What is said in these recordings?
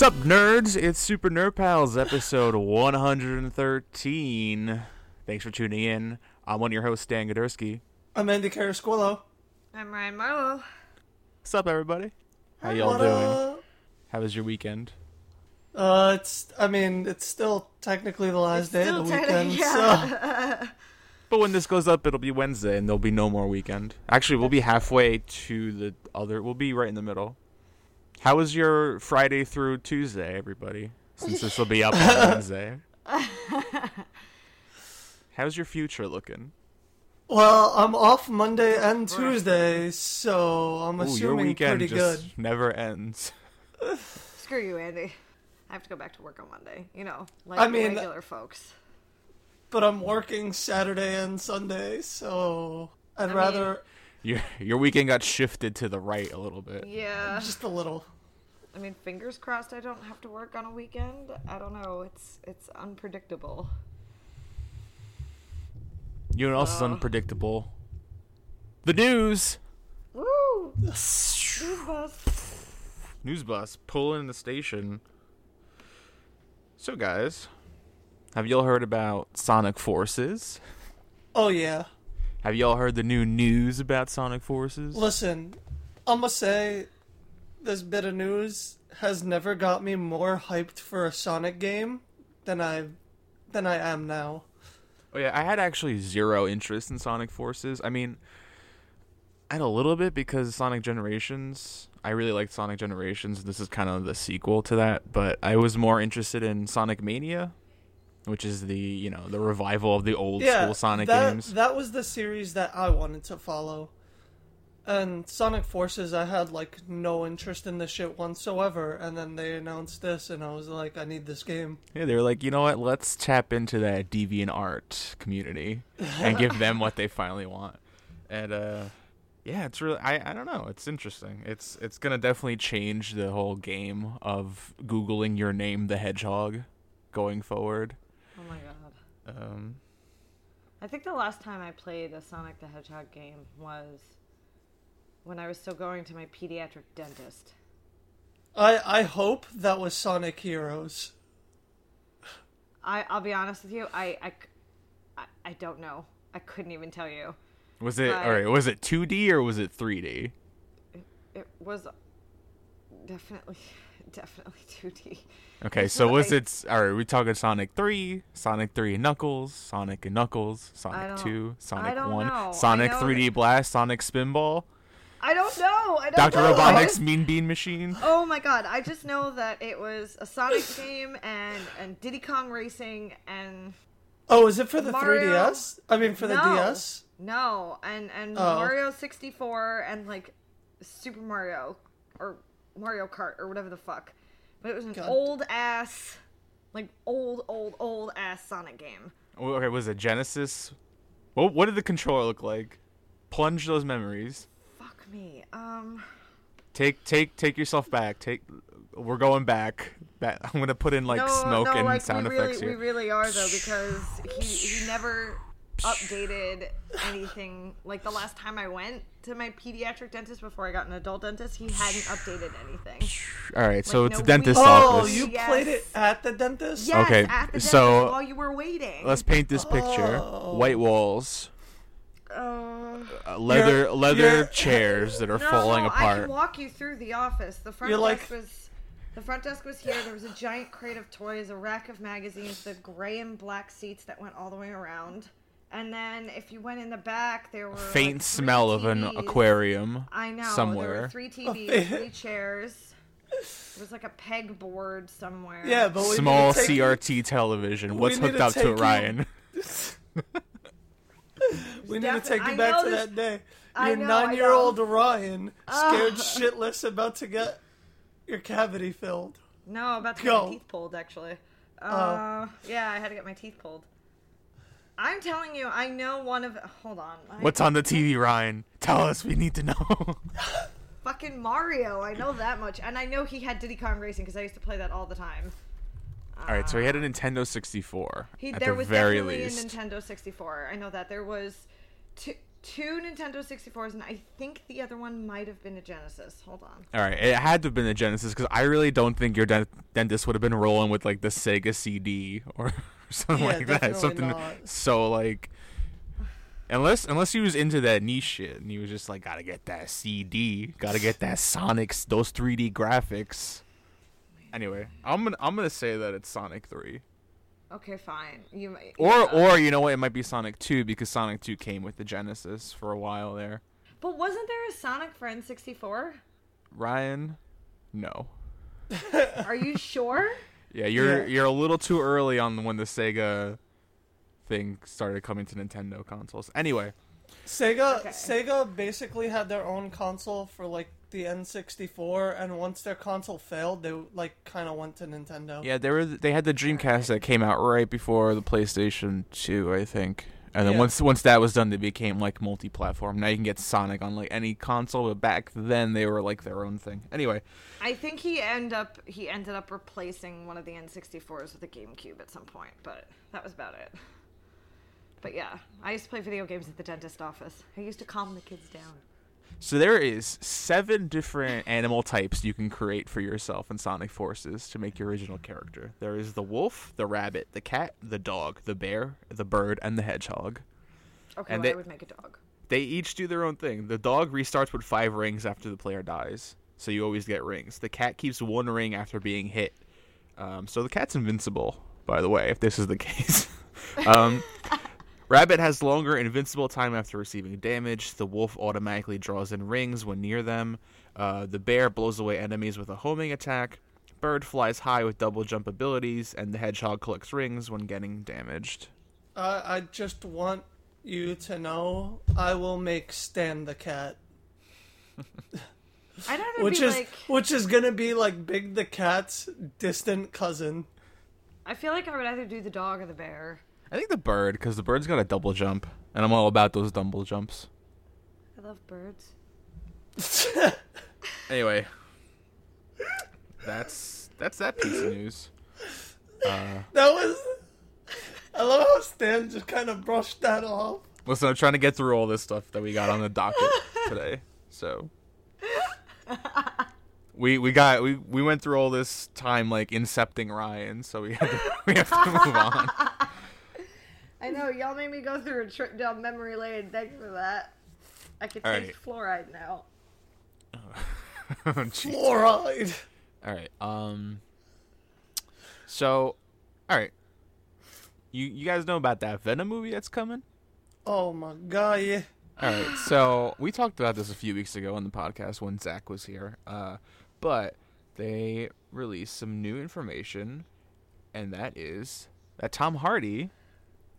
Sup, nerds? It's Super Nerd Pals, episode 113. Thanks for tuning in. I'm one of your hosts, Stan Godersky. I'm Andy Carasquillo. I'm Ryan Marlowe. up, everybody? How y'all doing? How was your weekend? Uh, it's. I mean, it's still technically the last day of the weekend. technically- So. But when this goes up, it'll be Wednesday, and there'll be no more weekend. Actually, we'll be halfway to the other. We'll be right in the middle. How was your Friday through Tuesday, everybody? Since this will be up on Wednesday. How's your future looking? well, I'm off Monday and Tuesday, so I'm Ooh, your assuming weekend pretty just good. never ends. Screw you, Andy. I have to go back to work on Monday. You know, like I mean- regular folks. But I'm working Saturday and Sunday, so I'd mean- rather Your your weekend got shifted to the right a little bit. Yeah. just a little. I mean, fingers crossed. I don't have to work on a weekend. I don't know. It's it's unpredictable. You know what else is Uh. unpredictable? The news. Woo! News bus. News bus pulling in the station. So guys, have y'all heard about Sonic Forces? Oh yeah. Have y'all heard the new news about Sonic Forces? Listen, I'm gonna say this bit of news has never got me more hyped for a Sonic game than I than I am now. Oh yeah, I had actually zero interest in Sonic Forces. I mean, I had a little bit because Sonic Generations. I really liked Sonic Generations. This is kind of the sequel to that, but I was more interested in Sonic Mania, which is the you know the revival of the old yeah, school Sonic that, games. That was the series that I wanted to follow. And Sonic Forces, I had like no interest in this shit whatsoever. And then they announced this, and I was like, I need this game. Yeah, they were like, you know what? Let's tap into that DeviantArt community and give them what they finally want. And uh yeah, it's really I, I don't know, it's interesting. It's it's going to definitely change the whole game of googling your name the hedgehog going forward. Oh my god. Um I think the last time I played a Sonic the Hedgehog game was when I was still going to my pediatric dentist. I I hope that was Sonic Heroes. I I'll be honest with you. I I I don't know. I couldn't even tell you. was it Right. all right, was it 2D or was it 3D? It was definitely definitely 2D. Okay, so was I- it all right, we talking Sonic 3, Sonic 3 and Knuckles, Sonic and Knuckles, Sonic 2, Sonic 1, know. Sonic 3D Blast, Sonic Spinball? I don't know. I don't Dr. know. Robotnik's Mean Bean Machine. Oh my god! I just know that it was a Sonic game and and Diddy Kong Racing and Oh, is it for the Mario? 3DS? I mean, for the No. DS? no and and Oh. Mario sixty four and like Super Mario or Mario Kart or whatever the fuck. But it was an God. old ass, like old old old ass Sonic game. Oh, Okay, was it Genesis? What what did the controller look like? Plunge those memories. Fuck me. Um. Take take take yourself back. Take we're going back. That I'm gonna put in like no, smoke no, and like, sound we effects really, here. We really are though because he he never updated anything. Like the last time I went to my pediatric dentist before I got an adult dentist, he hadn't updated anything. All right, so like, it's a no dentist weed. Oh, office. you Yes. played it at the dentist? Yes, Okay, at the dentist so- while you were waiting. Let's paint this picture. Oh. White walls, Uh, uh, leather You're- leather you're- chairs that are no, falling no, I apart. can walk you through the office. The front You're desk like- was. The front desk was here. There was a giant crate of toys, a rack of magazines, the gray and black seats that went all the way around. And then if you went in the back, there were like, Faint three smell of an aquarium. I know. somewhere. There somewhere. were three TVs, three chairs. There was like a pegboard somewhere. Yeah, but we Small need to take, CRT television. What's hooked up to take it, you- Ryan? We need to take you I back to this- that day. Your know, nine-year-old Ryan scared Ugh. shitless about to get your cavity filled. No, about to Go. get my teeth pulled actually. Uh, yeah, I had to get my teeth pulled. I'm telling you, I know one of. Hold on. I- What's on the TV, Ryan? Tell us. We need to know. Fucking Mario. I know that much, and I know he had Diddy Kong Racing because I used to play that all the time. All right, so he had a Nintendo 64 He at there the was very definitely least. a Nintendo 64. I know that there was two. two Nintendo 64s, and I think the other one might have been a Genesis. Hold on. All right, it had to have been a Genesis because I really don't think your dent- dentist would have been rolling with like the Sega CD or something Yeah, like that. Something not. so like, unless unless he was into that niche shit and he was just like, gotta get that CD, gotta get that Sonic's those 3D graphics. Anyway, I'm gonna I'm gonna say that it's Sonic Three, Okay, fine. You might. or yeah. or you know what, it might be Sonic Two because Sonic Two came with the Genesis for a while there. But wasn't there a Sonic for N64? Ryan, no. Are you sure? Yeah, you're Yeah. you're a little too early on when the Sega thing started coming to Nintendo consoles. Anyway, Sega Okay. Sega basically had their own console for like the N64, and once their console failed, they like kind of went to Nintendo. yeah, they were they had the Dreamcast that came out right before the PlayStation 2, I think. And then Yeah. once once that was done, they became like multi-platform. Now you can get Sonic on like any console, but back then they were like their own thing. Anyway, I think he end up he ended up replacing one of the N64s with a GameCube at some point, but that was about it. But yeah, I used to play video games at the dentist office. I used to calm the kids down. So there is seven different animal types you can create for yourself in Sonic Forces to make your original character. There is the wolf, the rabbit, the cat, the dog, the bear, the bird, and the hedgehog. Okay, And well, they- I would make a dog. they each do their own thing. The dog restarts with five rings after the player dies, so you always get rings. The cat keeps one ring after being hit, um, so the cat's invincible. By the way, if this is the case, um, Rabbit has longer invincible time after receiving damage. The wolf automatically draws in rings when near them. Uh, the bear blows away enemies with a homing attack. Bird flies high with double jump abilities, and the hedgehog collects rings when getting damaged. I I just want you to know I will make Stan the cat, I'd rather which be is like which is gonna be like Big the cat's distant cousin. I feel like I would either do the dog or the bear. I think the bird, because the bird's got a double jump, and I'm all about those double jumps. I love birds. Anyway, that's that's that piece of news. Uh, That was. I love how Stan just kind of brushed that off. listen, I'm trying to get through all this stuff that we got on the docket today, so we we got we we went through all this time like incepting Ryan, so we have to, we have to move on. I know y'all made me go through a trip down memory lane. Thanks for that. I can All taste fluoride now. Oh, jeez. Fluoride. all right, um, so all right, you you guys know about that Venom movie that's coming? Oh my god, yeah. All right, so we talked about this a few weeks ago on the podcast when Zach was here, uh, but they released some new information, and that is that Tom Hardy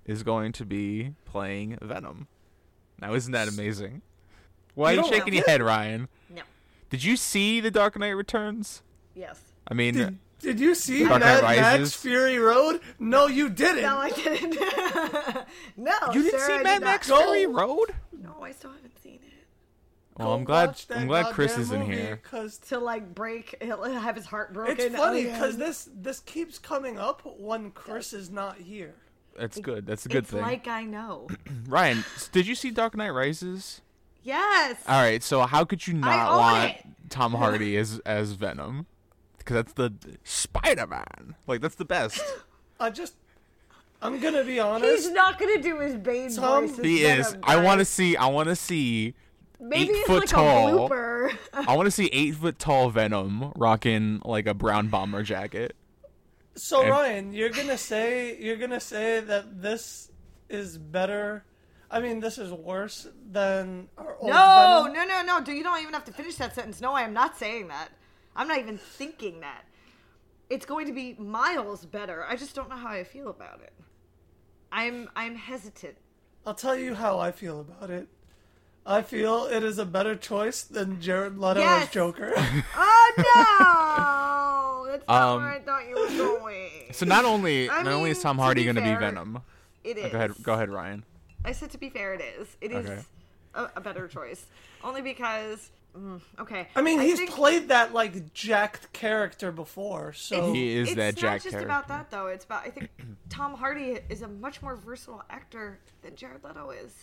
is going to be playing Venom. Now, isn't that amazing? Why are You you don't shaking your head, Ryan? No. Did you see The Dark Knight Returns? Yes. I mean, Did, uh, did you see Dark Mad Knight Max Fury Road? No, you didn't. No, I didn't. no. you didn't Sarah, see I Mad did Max Go. Fury Road? No, I still haven't seen it. Well, Go I'm glad. I'm glad Chris is in here. here. 'cause To like break, he'll have his heart broken. it's funny Oh, because this this keeps coming up when Chris is not here. That's good. That's a good it's thing. like I know. Ryan, did you see Dark Knight Rises? Yes. All right, so how could you not want it. Tom Hardy as as Venom? Because that's the Spider Man. Like that's the best. I just, I'm gonna be honest. He's honest. not gonna do his Bane Tom- voice. as He is. Venom, I want to see. I want to see. Maybe eight it's foot like tall. a blooper. I want to see eight foot tall Venom rocking like a brown bomber jacket. So And- Ryan, you're gonna say you're gonna say that this is better. I mean, this is worse than our old No, Venom. no, no, no. Do you don't even have to finish that sentence. No, I am not saying that. I'm not even thinking that. It's going to be miles better. I just don't know how I feel about it. I'm I'm hesitant. I'll tell you how I feel about it. I feel it is a better choice than Jared Leto as Joker. Oh no! That's not Um, where I thought you were going. So not only I not only is mean, Tom to Hardy be going to be Venom. It Oh, go ahead. Go ahead, Ryan. I said to be fair, it is. It is Okay. a, a better choice. Only because. Mm, okay. I mean, he's think- played that like jacked character before, so He is it's that not just about that though. It's about I think Tom Hardy is a much more versatile actor than Jared Leto is.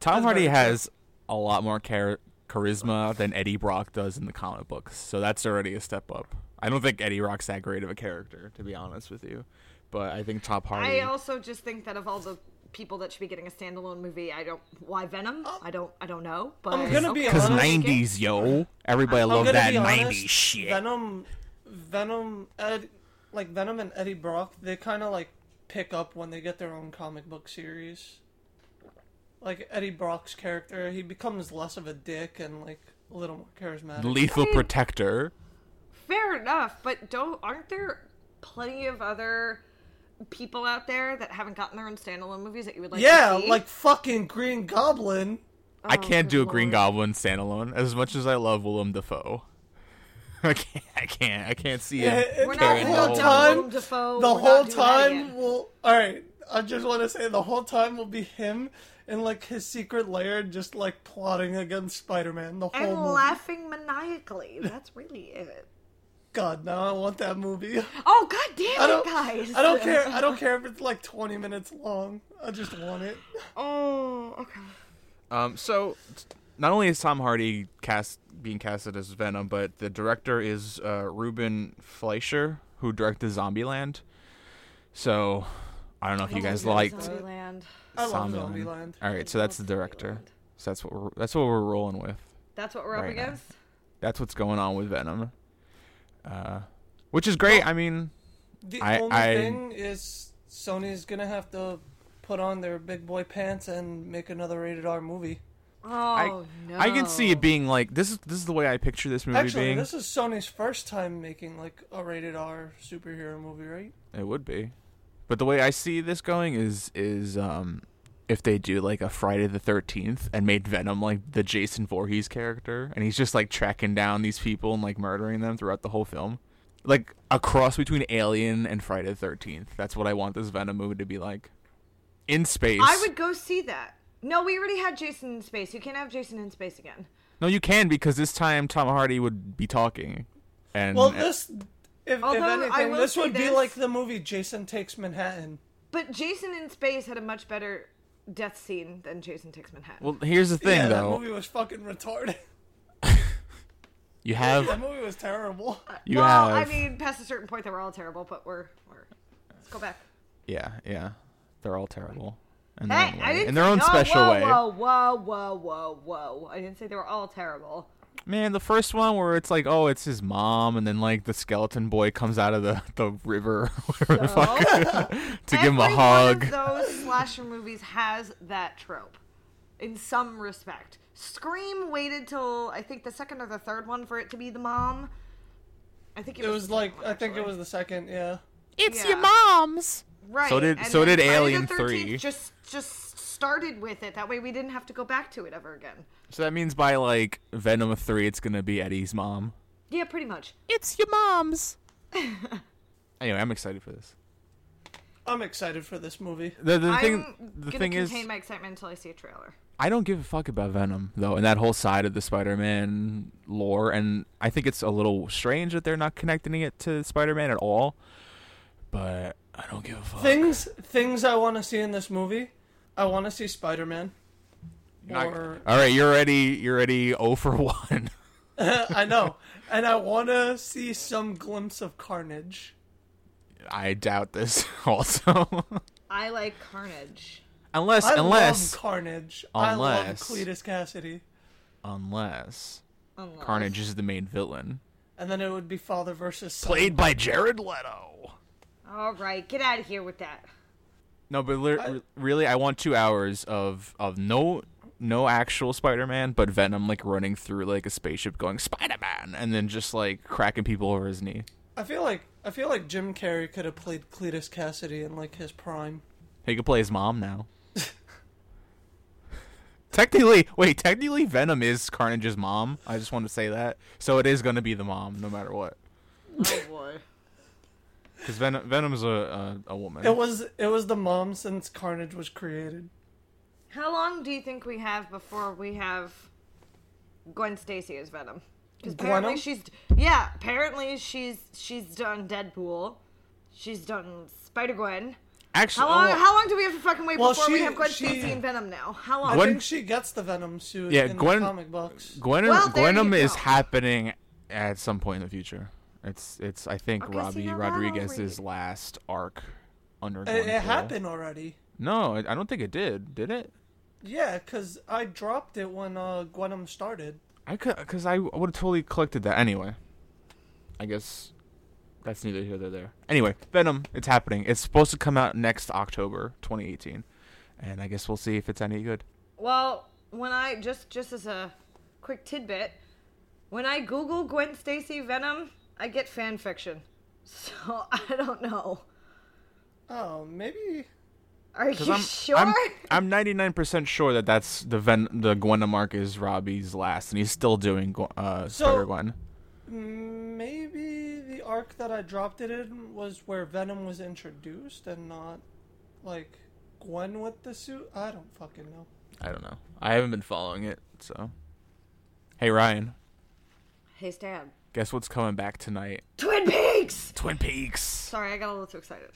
Tom That's Hardy has a lot more char- charisma than Eddie Brock does in the comic books, so that's already a step up. I don't think Eddie Brock's that great of a character, to be honest with you, but I think Tom Hardy. I also just think that of all the people that should be getting a standalone movie, I don't why Venom. I don't I don't know, but I'm gonna be okay, Because honest- I'll take it. '90s, yo, everybody I'm loved that be '90s shit. Venom, Venom, Ed, like Venom and Eddie Brock, they kind of like pick up when they get their own comic book series. Like Eddie Brock's character, he becomes less of a dick and like a little more charismatic. Lethal I- Protector. Fair enough, but don't aren't there plenty of other people out there that haven't gotten their own standalone movies that you would like yeah, to see? like fucking Green Goblin. I Oh, can't do a good Green lord. Goblin standalone as much as I love Willem Dafoe. I can't. I can't. I can't see him. Eh, We're not carrying the we're the whole not whole- done time, Willem Dafoe, the whole time will. All right, I just want to say the whole time will be him in like his secret lair, just like plotting against Spider-Man. The whole and movie. laughing maniacally. That's really it. God, now I want that movie. Oh god damn it, don't, guys! I don't care. I don't care if it's like 20 minutes long. I just want it. Oh, okay. Um, so not only is Tom Hardy cast being casted as Venom, but the director is uh, Ruben Fleischer, who directed Zombieland. So I don't know if you guys liked Zombieland. I love Zombieland. Zombieland. All right, so that's the director. So that's what we're, that's what we're rolling with. That's what we're up Right now. against. That's what's going on with Venom. Uh, which is great. Well- I mean, The I- only I- thing is Sony's gonna have to put on their big boy pants and make another rated R movie. Oh no! I can see it being like this is this is the way I picture this movie Actually, being. this is Sony's first time making like a rated R superhero movie, right? It would be. But the way I see this going is is um if they do like a Friday the 13th and made Venom like the Jason Voorhees character and he's just like tracking down these people and like murdering them throughout the whole film. Like a cross between Alien and Friday the 13th. That's what I want this Venom movie to be like. In space. I would go see that. No, we already had Jason in space. You can't have Jason in space again. No, you can because this time Tom Hardy would be talking. And Well, this, if, if Although, I anything, this say would be like the movie Jason Takes Manhattan. But Jason in space had a much better death scene than Jason Takes Manhattan. well, here's the thing yeah, that movie was fucking retarded. You have that movie was terrible. you well, have I mean, past a certain point, they were all terrible. But we're we're let's go back. Yeah, yeah. They're all terrible. In Hey, their own I way. didn't in their own no, special whoa, way. Whoa, whoa, whoa, whoa, whoa! I didn't say they were all terrible. Man, the first one where it's like, oh, it's his mom, and then like the skeleton boy comes out of the, the river whatever the fuck, to give him a hug. One of those slasher movies has that trope, in some respect. Scream waited till I think the second or the third one for it to be the mom. I think it, It was, was like one, I think it was the second. Yeah. It's Yeah. your mom's. right. So did- and so did Alien 3. Just just started with it. That way we didn't have to go back to it ever again. So that means by like Venom three, it's gonna be Eddie's mom. Yeah, pretty much. It's your mom's. anyway, I'm excited for this. I'm excited for this movie. The the thing, I'm the gonna thing is, contain my excitement until I see a trailer. I don't give a fuck about Venom though, and that whole side of the Spider-Man lore, and I think it's a little strange that they're not connecting it to Spider-Man at all. But I don't give a fuck. Things things I want to see in this movie. I want to see Spider Man. Or all right, you're already you're already 0 for one. I know, and I want to see some glimpse of Carnage. I doubt this also, I like Carnage. unless I unless love Carnage. I love Unless- Cletus Kasady, unless Unless- Carnage is the main villain, and then it would be father versus son. played by Jared Leto. All right, get out of here with that. No, but li- I- really, I want two hours of of no no actual Spider-Man, but Venom like running through like a spaceship, going Spider-Man, and then just like cracking people over his knee. I feel like I feel like Jim Carrey could have played Cletus Kasady in like his prime. He could play his mom now. technically, wait, technically Venom is Carnage's mom. I just want to say that, so it is going to be the mom no matter what, Oh boy. Because Venom Venom's a, a a woman. It was it was the mom since Carnage was created. How long do you think we have before we have Gwen Stacy as Venom? Because apparently Gwenom? she's yeah. Apparently she's she's done Deadpool. She's done Spider Gwen. Actually, How long? Oh, well, how long do we have to fucking wait Well, before we have Gwen she- Stacy and Venom now? How long? I Gwen- think she gets the Venom suit Yeah, in Gwen- the comic books. Gwen Well, there Gwenom is happening at some point in the future. It's it's I think Okay, Robbi Rodriguez's last arc under It, it happened already. No, I I don't think it did. Did it? Yeah, because I dropped it when uh, Gwenom started. I could because I would have totally collected that anyway. I guess that's neither here nor there. Anyway, Venom, it's happening. It's supposed to come out next October, 2018, and I guess we'll see if it's any good. Well, when I just just as a quick tidbit, when I Google Gwen Stacy Venom, I get fan fiction. So I don't know. Oh, maybe. Are you I'm, sure? I'm I'm 99% sure that that's the Ven the Gwen Mark is Robbi's last, and he's still doing uh, So- Spider Gwen. Maybe the arc that I dropped it in was where Venom was introduced and not like Gwen with the suit. I don't fucking know. I don't know. I haven't been following it, so. Hey Ryan, hey Stan. Guess what's coming back tonight? Twin Peaks. Twin Peaks. Sorry, I got a little too excited.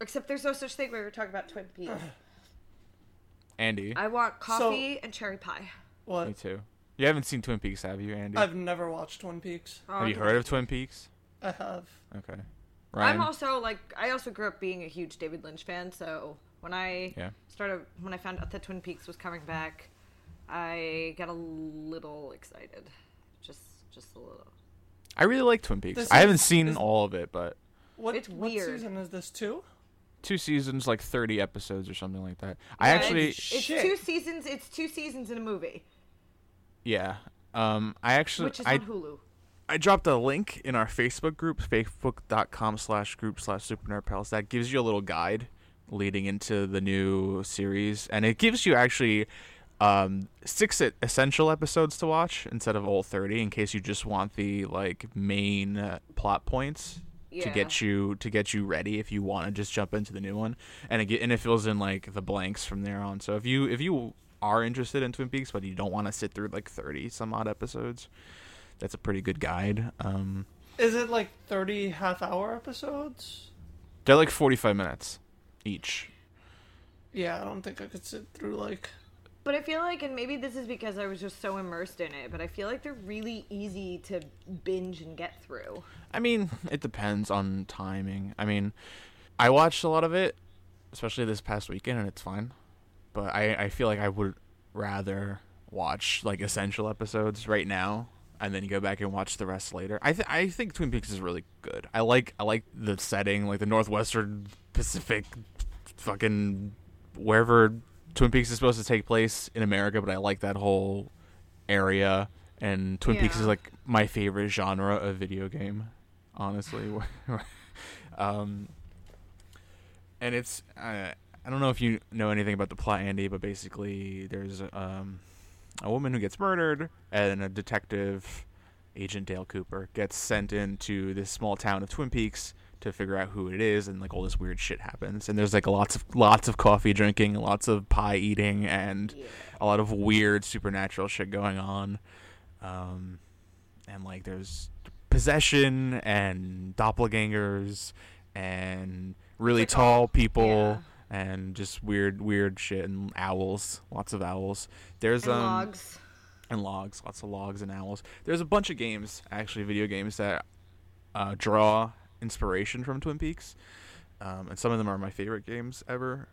Except there's no such thing when we're talking about Twin Peaks. Andy, I want coffee and cherry pie. What? Me too. You haven't seen Twin Peaks, have you, Andy? I've never watched Twin Peaks. Oh, have you um, heard of Twin Peaks? I have. Okay. Ryan. I'm also like I also grew up being a huge David Lynch fan, so when I Yeah. started when I found out that Twin Peaks was coming back, I got a little excited. Just just a little. I really like Twin Peaks. This I haven't is- seen is- all of it, but What, It's what weird. season is this? Two? two seasons, like 30 episodes or something like that. I actually, it's, it's two seasons. It's two seasons in a movie, yeah. Um, I actually, which is I, on Hulu. I dropped a link in our Facebook group, facebook.com slash group slash super nerd pals. That gives you a little guide leading into the new series. And it gives you actually um, six essential episodes to watch instead of all 30 in case you just want the like main uh, plot points to get you to get you ready if you want to just jump into the new one and it and it fills in like the blanks from there on so if you if you are interested in twin peaks but you don't want to sit through like 30 some odd episodes that's a pretty good guide um Is it like 30 half hour episodes? they're like 45 minutes each Yeah, I don't think I could sit through like. But I feel like, and maybe this is because I was just so immersed in it, but I feel like they're really easy to binge and get through. I mean, it depends on timing. I mean, I watched a lot of it, especially this past weekend, and it's fine. But I, I feel like I would rather watch like essential episodes right now and then go back and watch the rest later. I th- I think Twin Peaks is really good. I like I like the setting, like the northwestern Pacific, fucking wherever Twin Peaks is supposed to take place in America. But I like that whole area. And Twin Peaks is like my favorite genre of video game, honestly. um, and it's uh, I don't know if you know anything about the plot, Andy, but basically there's um, a woman who gets murdered, and a detective, Agent Dale Cooper, gets sent into this small town of Twin Peaks to figure out who it is, and like all this weird shit happens. And there's like lots of lots of coffee drinking, lots of pie eating, and a lot of weird supernatural shit going on. Um, and like there's possession and doppelgangers and really like tall people yeah. and just weird weird shit and owls lots of owls there's And um logs. and logs lots of logs and owls there's a bunch of games actually video games that uh, draw inspiration from twin peaks um, and some of them are my favorite games ever.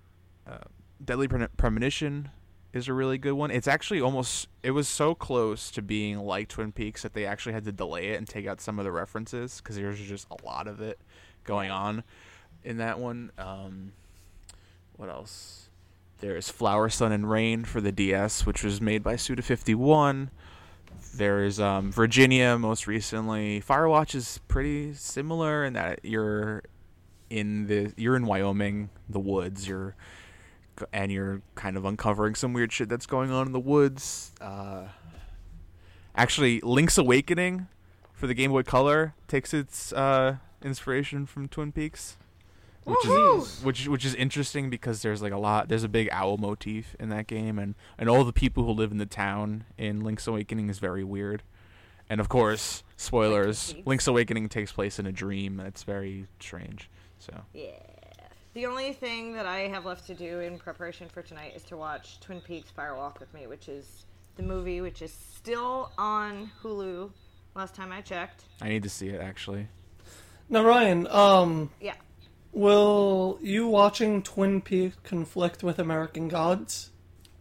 Uh, deadly Pre- premonition is a really good one. It's actually almost it was so close to being like twin peaks that they actually had to delay it and take out some of the references because there's just a lot of it going on in that one. Um, what else? There's Flower, Sun, and Rain for the DS, which was made by Suda51. There's um, Virginia, most recently. Firewatch is pretty similar in that you're in the you're in Wyoming, the woods. You're and you're kind of uncovering some weird shit that's going on in the woods. Uh, actually, Link's Awakening for the Game Boy Color takes its uh, inspiration from Twin Peaks which Woohoo! is which which is interesting because there's like a lot there's a big owl motif in that game and and all the people who live in the town in Link's Awakening is very weird. And of course, spoilers, Link's Awakening takes place in a dream and it's very strange. So, Yeah. The only thing that I have left to do in preparation for tonight is to watch Twin Peaks Fire Walk with Me, which is the movie which is still on Hulu. Last time I checked. I need to see it actually. Now, Ryan, um, Yeah. Will you watching Twin Peaks conflict with American Gods?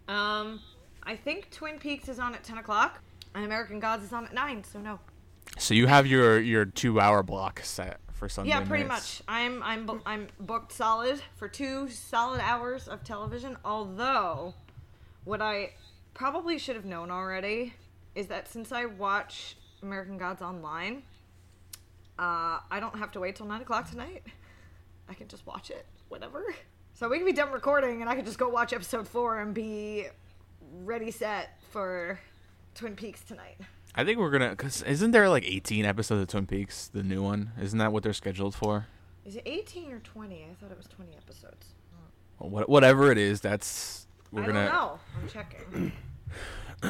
Um, I think Twin Peaks is on at ten o'clock, and American Gods is on at nine. So no. So you have your your two hour block set for Sunday. Yeah, pretty nights. much. I'm I'm bu- I'm booked solid for two solid hours of television. Although, what I probably should have known already is that since I watch American Gods online, uh, I don't have to wait till nine o'clock tonight. I can just watch it whenever. So we can be done recording, and I can just go watch episode four and be ready set for Twin Peaks tonight. I think we're gonna. Cause isn't there like 18 episodes of Twin Peaks, the new one? Isn't that what they're scheduled for? Is it 18 or 20? I thought it was 20 episodes. Well, what, whatever it is, that's we're I gonna don't know. I'm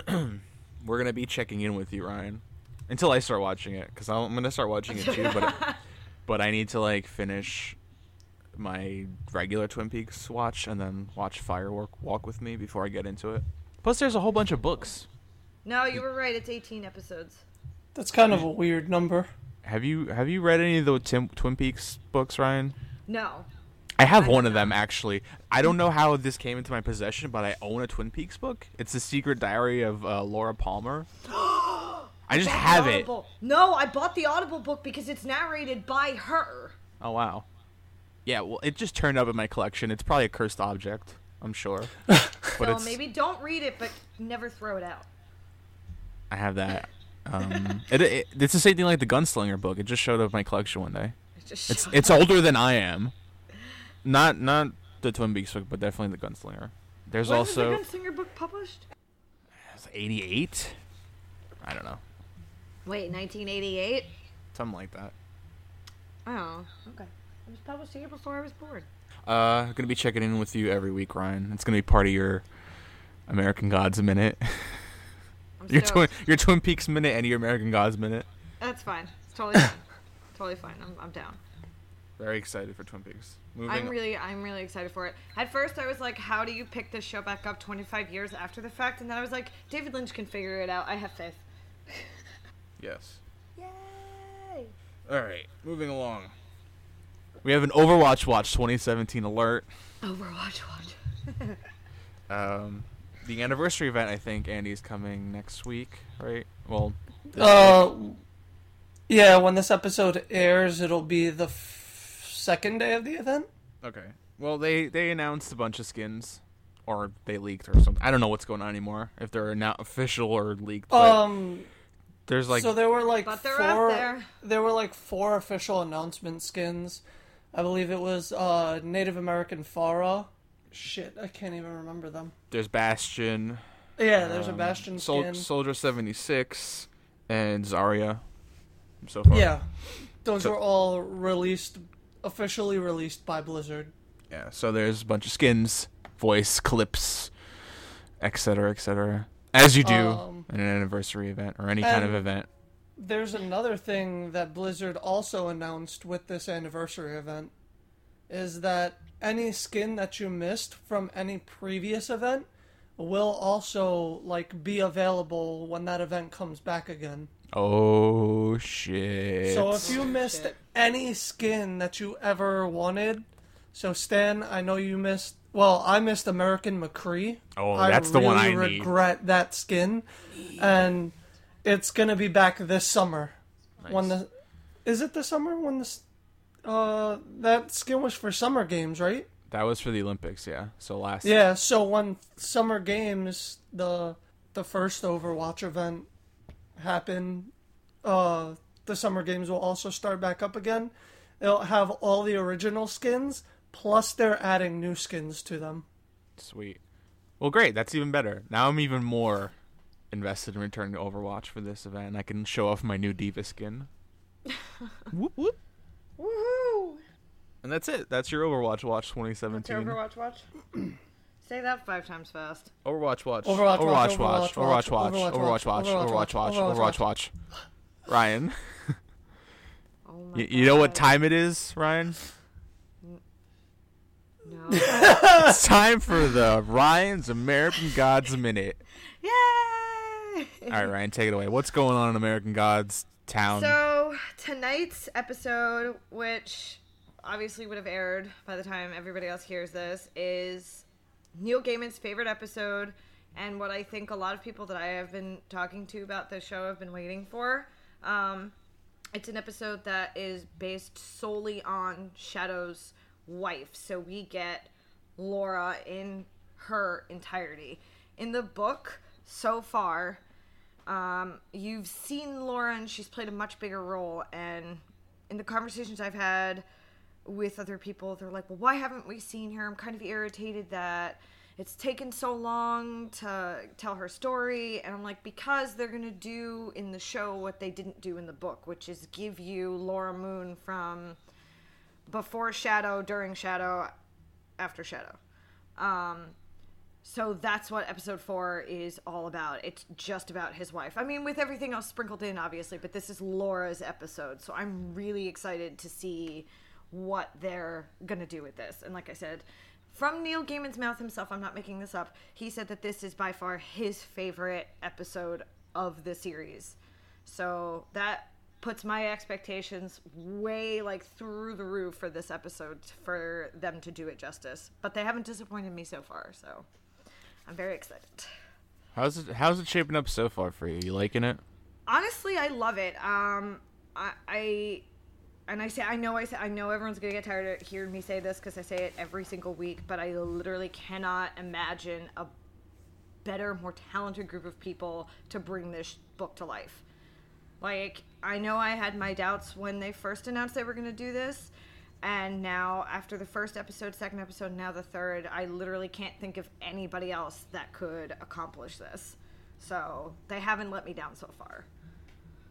checking. we're gonna be checking in with you, Ryan, until I start watching it. Cause I'm gonna start watching it too, but but I need to like finish my regular Twin Peaks watch and then watch Firework Walk with me before I get into it. Plus, there's a whole bunch of books. No, you were right. It's 18 episodes. That's kind of a weird number. Have you have you read any of the Tim, Twin Peaks books, Ryan? No. I have I one don't of them actually. I don't know how this came into my possession, but I own a Twin Peaks book. It's the Secret Diary of uh, Laura Palmer. I just Bought the have it. Audible- No, I bought the Audible book because it's narrated by her. Oh wow. Yeah, well, it just turned up in my collection. It's probably a cursed object, I'm sure. But so it's maybe don't read it, but never throw it out. I have that. Um, it, it, it's the same thing like the Gunslinger book. It just showed up in my collection one day. It just It's showed it's older than I am. Not not the Twin Peaks book, but definitely the Gunslinger. There's When also was the Gunslinger book published? it's 88. I don't know, Wait, 1988. something like that. Oh, okay. It was published a year before I was born. Uh, gonna be checking in with you every week, Ryan. It's gonna be part of your American Gods minute, your stoked. twin your Twin Peaks minute, and your American Gods minute. That's fine. It's totally fine. totally fine. I'm, I'm down. Very excited for Twin Peaks. Moving. I'm really, I'm really excited for it. At first, I was like, "How do you pick this show back up 25 years after the fact?" And then I was like, "David Lynch can figure it out. I have faith." yes. Yay! All right, moving along. We have an Overwatch Watch 2017 alert. Overwatch, watch. Um, the anniversary event, I think, Andy's coming next week, right? Well, this Uh, yeah, when this episode airs, it'll be the f- second day of the event. okay. Well, they they announced a bunch of skins, or they leaked or something. I don't know what's going on anymore. If they're now official or leaked, Um, there's like so there were like But they're four. out there. There were like four official announcement skins. I believe it was uh, Native American Pharah. Shit, I can't even remember them. there's Bastion. Yeah, there's a um, Bastion Sol- skin. Soldier 76, and Zarya. So far. yeah, those So- were all released, officially released by Blizzard. Yeah, so there's a bunch of skins, voice clips, etc., etc. As you do Um, in an anniversary event or any kind of event. There's another thing that Blizzard also announced with this anniversary event is that any skin that you missed from any previous event will also like be available when that event comes back again. Oh shit! So if you missed Shit. any skin that you ever wanted, so Stan, I know you missed. Well, I missed American McCree. Oh, I that's the one I really need. regret that skin, and it's gonna be back this summer. When the is it the summer when this uh that skin was for summer games, right? that was for the Olympics, yeah. So last Yeah. So when summer games the the first Overwatch event happen, uh, the summer games will also start back up again. It'll have all the original skins plus they're adding new skins to them. sweet. Well, great. That's even better. Now I'm even more invested in returning to Overwatch for this event. I can show off my new D.Va skin. whoop whoop. Woohoo! And that's it. That's your Overwatch Watch 2017. Overwatch, watch. Say that five times fast. Overwatch Watch. Overwatch Watch, Overwatch Watch. Overwatch Overwatch Watch, Watch. Overwatch Watch. Overwatch Overwatch Watch. Overwatch Overwatch Watch. Ryan, Oh my you, you know what time it is, Ryan? No. it's time for the Ryan's American Gods Minute. Yay! All right, Ryan, take it away. What's going on in American Gods town? So tonight's episode, which obviously would have aired by the time everybody else hears this, is Neil Gaiman's favorite episode, and what I think a lot of people that I have been talking to about the show have been waiting for. Um, it's an episode that is based solely on Shadow's wife, so we get Laura in her entirety. In the book, so far, um, you've seen Lauren; she's played a much bigger role. And in the conversations I've had with other people, they're like, well, why haven't we seen her? I'm kind of irritated that it's taken so long to tell her story. And I'm like, because they're going to do in the show what they didn't do in the book, which is give you Laura Moon from before Shadow, during Shadow, after Shadow. Um, so that's what episode four is all about. It's just about his wife. I mean, with everything else sprinkled in, obviously, but this is Laura's episode. So I'm really excited to see what they're going to do with this. And like I said, from Neil Gaiman's mouth himself, I'm not making this up, he said that this is by far his favorite episode of the series. So that puts my expectations way like through the roof for this episode for them to do it justice. But they haven't disappointed me so far, so I'm very excited. how's it? How's it shaping up so far for you? You liking it? Honestly, I love it. Um, I, I and I say I know I say I know everyone's gonna get tired of hearing me say this because I say it every single week, but I literally cannot imagine a better, more talented group of people to bring this book to life. Like I know I had my doubts when they first announced they were gonna do this, and now after the first episode, second episode, now the third, I literally can't think of anybody else that could accomplish this. So they haven't let me down so far.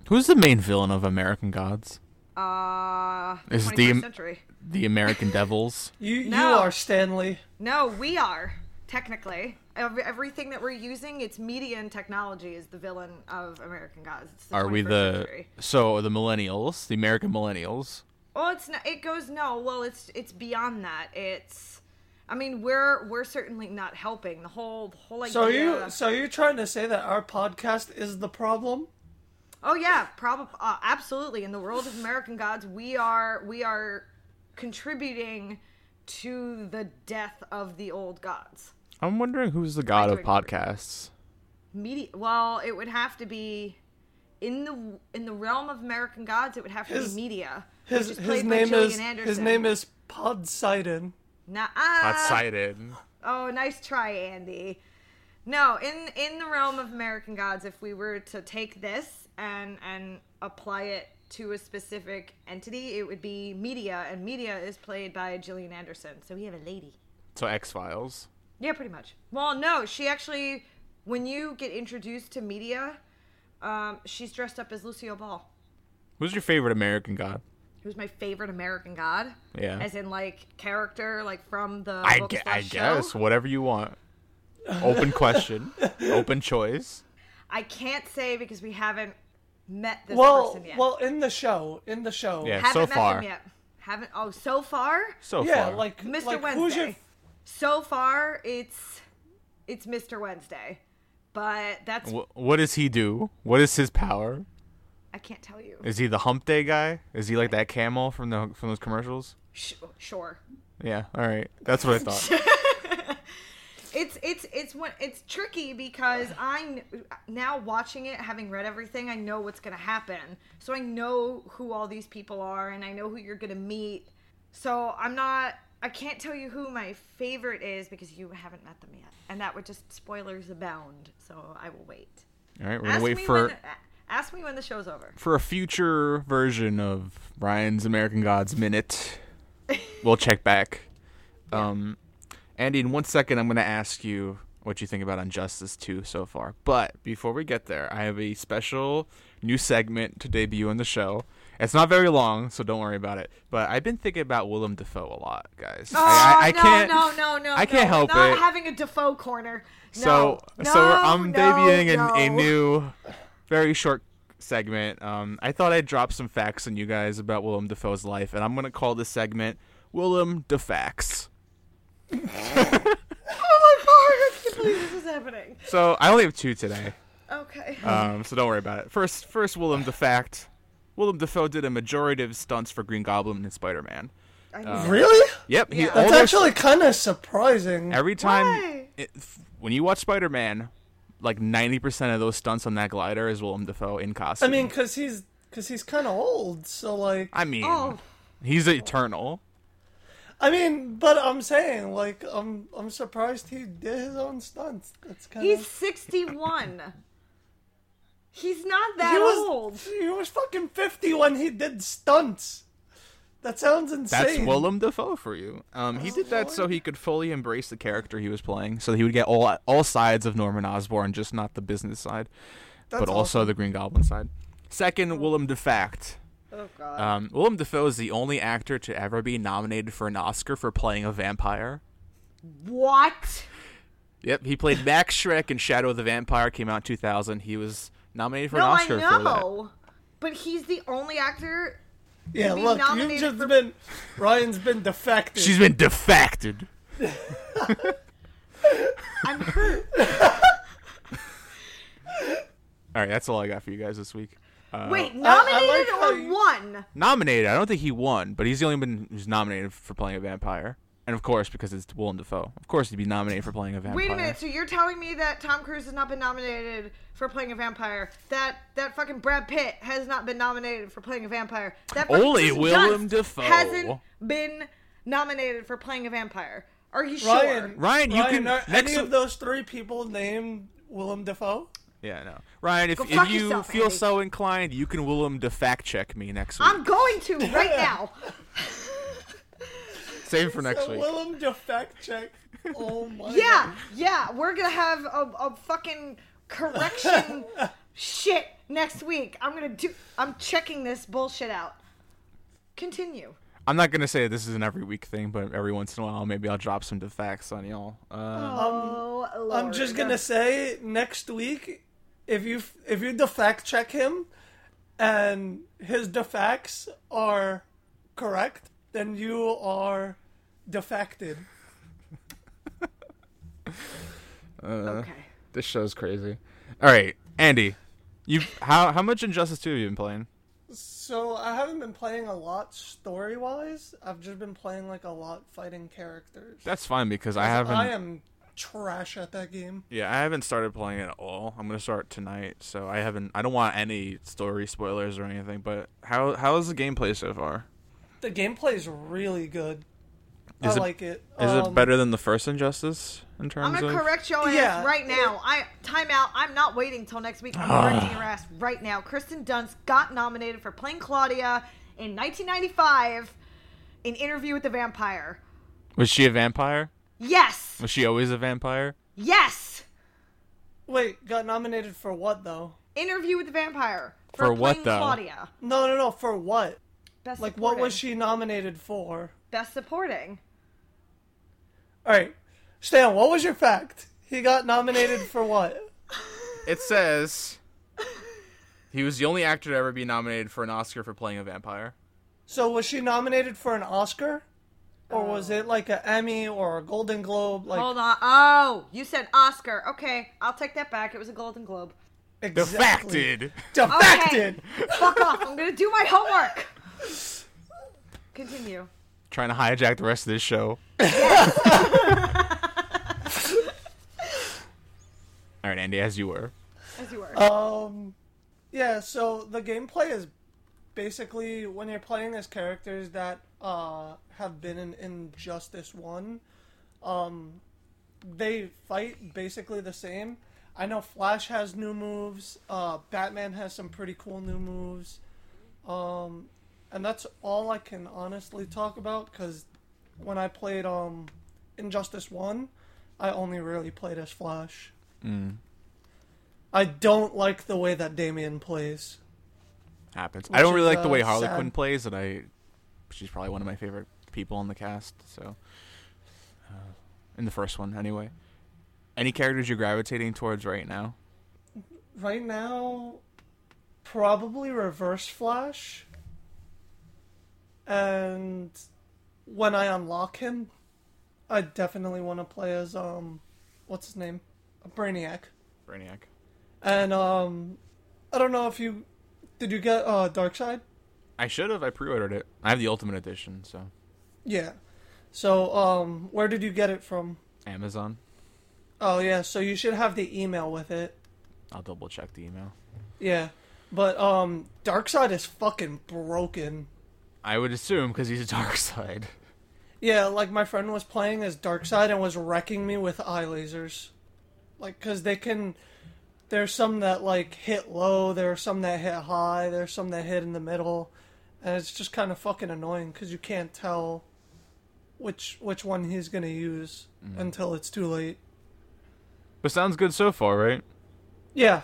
Who's the main villain of American Gods? Uh, Is 21st the- century. The American Devils. You you are Stanley. No, we are technically Every, everything that we're using. It's media and technology is the villain of American Gods. It's the Are we the century. so the millennials, the American millennials? Well, it's not. It goes no. Well, it's it's beyond that. It's. I mean, we're we're certainly not helping the whole the whole idea. So you so you're trying to say that our podcast is the problem? Oh yeah, probably uh, absolutely. In the world of American Gods, we are we are contributing to the death of the old gods. I'm wondering who's the god of podcasts. Media. Well, it would have to be in the in the realm of American Gods. It would have to His- be media. His his name is Anderson. his name is Podseidon. Nah, Hot cited. Oh, nice try, Andy. No, in in the realm of American Gods, if we were to take this and and apply it to a specific entity, it would be media, and media is played by Gillian Anderson. So we have a lady. So X Files. Yeah, pretty much. Well, no, she actually, when you get introduced to media, um, she's dressed up as Lucille Ball, Who's your favorite American god? Who's my favorite American God. Yeah. As in, like character, like from the. I, book gue- slash I show. guess whatever you want. Open question, open choice. I can't say because we haven't met this Well, person yet. well, in the show, in the show, Yeah. haven't so met far. them yet. Haven't. Oh, so far, So yeah, far, like Mr. like, Wednesday. Who's your So far, it's it's Mr. Wednesday, but that's Wh- what does he do? What is his power? I can't tell you. Is he the Hump Day guy? Is he like that camel from the from those commercials? Sh- sure. Yeah. All right. That's what I thought. It's it's it's what it's tricky because I kn- now watching it, having read everything, I know what's gonna happen. So I know who all these people are, and I know who you're gonna meet. So I'm not. I can't tell you who my favorite is because you haven't met them yet, and that would just spoilers abound. So I will wait. All right. We're gonna Ask wait for when, ask me when the show's over. for a future version of Ryan's American Gods minute. We'll check back. Um, Andy, in one second, I'm going to ask you what you think about Injustice 2 so far. But before we get there, I have a special new segment to debut on the show. It's not very long, so don't worry about it. But I've been thinking about Willem Dafoe a lot, guys. Oh I, I, I no, can't. no, no, no! I can't no. help Not it. having a Dafoe corner. So, no, so I'm debuting a, a no. new, very short segment. Um, I thought I'd drop some facts on you guys about Willem Dafoe's life, and I'm gonna call this segment Willem Defacts. Oh my god! I can't believe this is happening. So I only have two today. Okay. Um, so don't worry about it. First, first Willem the fact. Willem Dafoe did a majority of stunts for Green Goblin and Spider-Man. I knew uh, that. Really? Yep, he Yeah. That's actually kind of surprising. every time it, when you watch Spider-Man, like ninety percent of those stunts on that glider is Willem Dafoe in costume. I mean, cause he's cause he's kind of old, so like, I mean, Oh, he's eternal. I mean, but I'm saying like, I'm I'm surprised he did his own stunts. That's kind of. he's 61. He's not that he was old. he was fucking 50 when he did stunts. That sounds insane. That's Willem Dafoe for you. Um, he did that so he could fully embrace the character he was playing, so he would get all all sides of Norman Osborn, just not the business side, That's but also awesome. the Green Goblin side. Second, Willem Defact. Oh god. Um, Willem Dafoe is the only actor to ever be nominated for an Oscar for playing a vampire. what? Yep, he played Max Schreck in Shadow of the Vampire. Came out in 2000. He was nominated for No, an I Oscar for that. know. But he's the only actor. Yeah, be look, you've just for- been Ryan's been defected. She's been defected. I'm hurt. All right, that's all I got for you guys this week. Uh, Wait, I nominated like or you- won? nominated. I don't think he won, but he's the only one who's nominated for playing a vampire. And of course, because it's Willem Dafoe, of course he'd be nominated for playing a vampire. Wait a minute. So you're telling me that Tom Cruise has not been nominated for playing a vampire? That that fucking Brad Pitt has not been nominated for playing a vampire? That fucking Only Kirsten Willem Dafoe. hasn't been nominated for playing a vampire. Are you sure? Ryan, Ryan, you can- are next any of those three people named Willem Dafoe? Yeah, no. Ryan, if, if you yourself, feel Andy. so inclined, you can Willem to fact check me next week. I'm going to right now. Save for next So week. Willem defect check. Oh my. Yeah, yeah, we're gonna have a, a fucking correction shit next week. I'm gonna do. I'm checking this bullshit out. Continue. I'm not gonna say this is an every week thing, but every once in a while, maybe I'll drop some defacts on y'all. Uh, Oh, Lord. I'm just gonna say next week, if you if you defect check him, and his defects are correct, then you are defected. Uh, okay. this show's crazy. All right, Andy, you how how much Injustice 2 have you been playing? So I haven't been playing a lot story wise. I've just been playing like a lot fighting characters. That's fine because I haven't. I am trash at that game. Yeah, I haven't started playing it at all. I'm gonna start tonight, so I haven't. I don't want any story spoilers or anything. But how how is the gameplay so far? The gameplay is really good. I Is it- like it. Is Um, it better than the first Injustice in terms I'm gonna of? correct your ass Yeah. right now. I time out. I'm not waiting till next week. I'm correcting your ass right now. Kristen Dunst got nominated for playing Claudia in 1995 in Interview with the Vampire. Was she a vampire? Yes, Was she always a vampire? yes. Wait, got nominated for what though? Interview with the Vampire For what, playing though? Claudia. No, no, no. For what? Best Like, what was she nominated for? Best supporting. All right, Stan. What was your fact? He got nominated for what? It says he was the only actor to ever be nominated for an Oscar for playing a vampire. So was she nominated for an Oscar, or was it like an Emmy or a Golden Globe? Like Hold on. Oh, you said Oscar. Okay, I'll take that back. It was a Golden Globe. exactly. Defacted. Defected. Okay, fuck off. I'm gonna do my homework. Continue. Trying to hijack the rest of this show. All right, Andy, as you were. As you were. Um, yeah. So the gameplay is basically when you're playing as characters that uh have been in Injustice One, um, they fight basically the same. I know Flash has new moves. Uh, Batman has some pretty cool new moves. Um, and that's all I can honestly talk about because when I played um Injustice One, I only really played as Flash. Mm, I don't like the way that Damian plays. happens. I don't really is, like the way uh, Harley sad. Quinn plays, and I she's probably one of my favorite people on the cast. So, uh, in the first one, anyway. Any characters you're gravitating towards right now? Right now, probably Reverse Flash. And when I unlock him, I definitely want to play as um, what's his name, Brainiac, Brainiac. and um, I don't know if you did you get uh Darkseid? I should have. I pre-ordered it. I have the Ultimate Edition, so Yeah. So um, where did you get it from? Amazon. Oh yeah, so you should have the email with it. I'll double check the email. Yeah, but um, Darkseid is fucking broken. I would assume because he's a dark side. Yeah, like my friend was playing as Darkseid and was wrecking me with eye lasers. Like, cause they can. There's some that like hit low. There are some that hit high. There's some that hit in the middle, and it's just kind of fucking annoying because you can't tell which which one he's gonna use mm. until it's too late. But sounds good so far, right? Yeah,